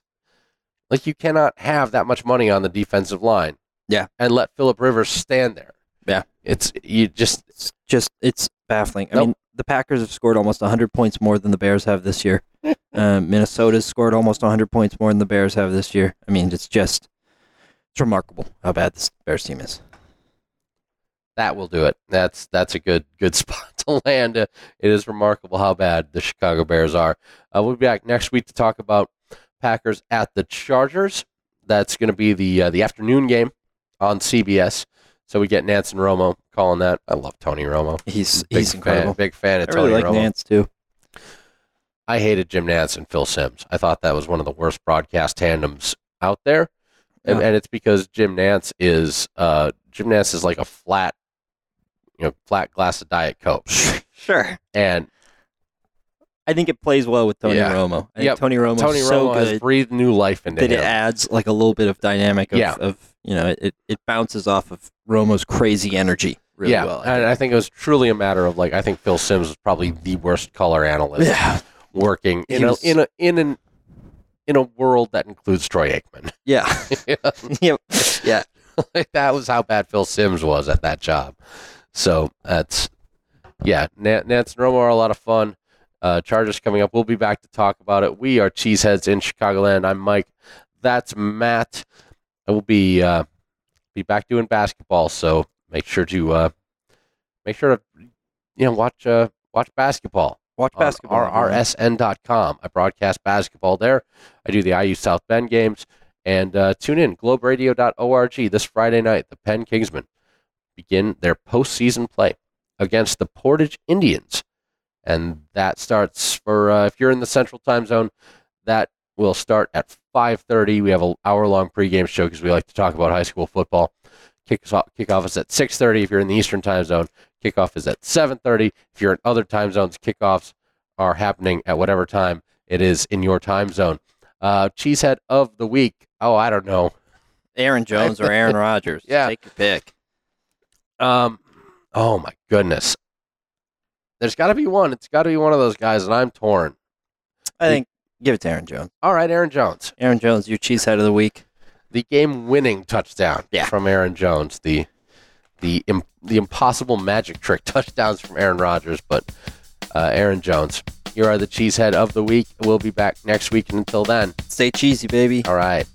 S1: like you cannot have that much money on the defensive line.
S2: Yeah.
S1: And let Philip Rivers stand there.
S2: Yeah.
S1: It's you just
S2: It's just it's baffling. I mean, the Packers have scored almost 100 points more than the Bears have this year. uh, Minnesota's scored almost 100 points more than the Bears have this year. I mean, it's just it's remarkable how bad this Bears team is.
S1: that will do it. That's that's a good good spot to land. It is remarkable how bad the Chicago Bears are. Uh, we'll be back next week to talk about Packers at the Chargers. That's going to be the uh, the afternoon game on CBS. So we get Nantz and Romo calling that. I love Tony Romo.
S2: He's
S1: Big
S2: he's
S1: fan,
S2: incredible.
S1: big fan of
S2: I
S1: Tony
S2: really like
S1: Romo.
S2: Nantz too.
S1: I hated Jim Nantz and Phil Simms. I thought that was one of the worst broadcast tandems out there, and, and it's because Jim Nantz is uh, Jim Nantz is like a flat, you know, flat glass of Diet Coke,
S2: sure.
S1: and
S2: I think it plays well with Tony
S1: Yeah.
S2: Romo. I think
S1: Yep.
S2: Tony Romo
S1: Tony
S2: so
S1: Romo
S2: good
S1: has breathed new life into
S2: that
S1: him.
S2: it adds like a little bit of dynamic of,
S1: Yeah.
S2: of you know it, it bounces off of Romo's crazy energy really
S1: yeah,
S2: well.
S1: and I think it was truly a matter of like I think Phil Simms was probably the worst color analyst
S2: yeah,
S1: working in
S2: He
S1: a, in a in an in a world that includes Troy Aikman.
S2: yeah, yep, yeah.
S1: like that was how bad Phil Simms was at that job. So that's yeah, Nan- Nantz and Romo are a lot of fun. Uh, Chargers coming up. We'll be back to talk about it. We are Cheeseheads in Chicagoland. I'm Mike. That's Matt. I will be uh, be back doing basketball. So make sure to uh, make sure to you know watch uh, watch basketball
S2: Watch basketball.
S1: rrsn.com. I broadcast basketball there. I do the IU South Bend games. And uh, tune in, globeradio.org, this Friday night. The Penn Kingsmen begin their postseason play against the Portage Indians. And that starts for, uh, if you're in the Central Time Zone, that will start at 5.30. We have an hour-long pregame show because we like to talk about high school football. Kick off, kickoff is at 6.30 if you're in the Eastern Time Zone. Kickoff is at 7:30. If you're in other time zones, kickoffs are happening at whatever time it is in your time zone. Uh, cheesehead of the week. Oh, I don't know.
S2: Aaron Jones or Aaron Rodgers.
S1: Yeah.
S2: take your pick.
S1: Um, oh my goodness. There's got to be one. It's got to be one of those guys, and I'm torn.
S2: I think give it to Aaron Jones.
S1: All right, Aaron Jones.
S2: Aaron Jones, your cheesehead of the week.
S1: The game-winning touchdown
S2: Yeah.
S1: from Aaron Jones. The the Im- the impossible magic trick touchdowns from Aaron Rodgers, but uh, Aaron Jones. You are the cheesehead of the week. We'll be back next week, and until then,
S2: Stay cheesy, baby.
S1: all right.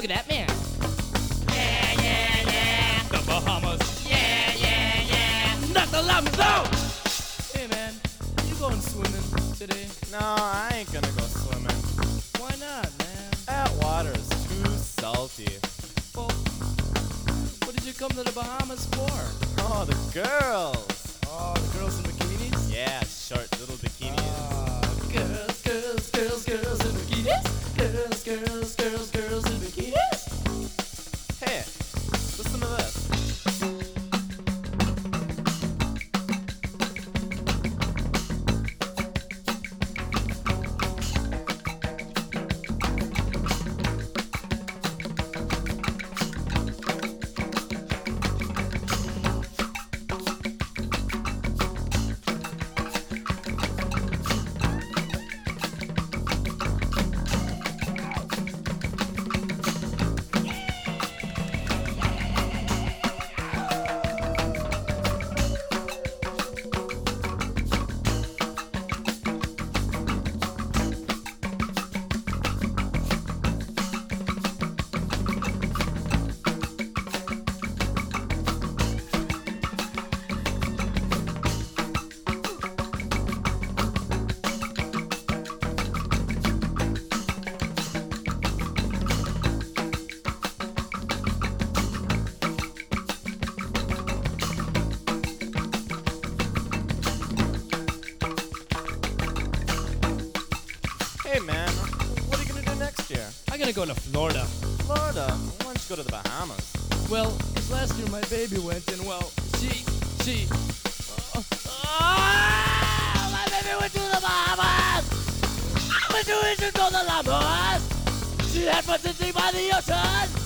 S3: Look at that man. Yeah, yeah, yeah. The Bahamas. Yeah, yeah, yeah. Not the llamas, no! Hey man, you going swimming today?
S4: No, I ain't gonna go swimming.
S3: Why not, man?
S4: That water's too salty.
S3: Well, what did you come to the Bahamas for?
S4: Oh, the girls.
S3: Oh, the girls in bikinis?
S4: Yeah, short little bikinis.
S3: Ah, girls, girls, girls, girls Florida.
S4: Florida. Why don't you go to the Bahamas?
S3: Well, 'cause last year my baby went and well, she, she. Uh, ah, my baby went to the Bahamas. I went to it to go to the Bahamas. She had fun sitting by the ocean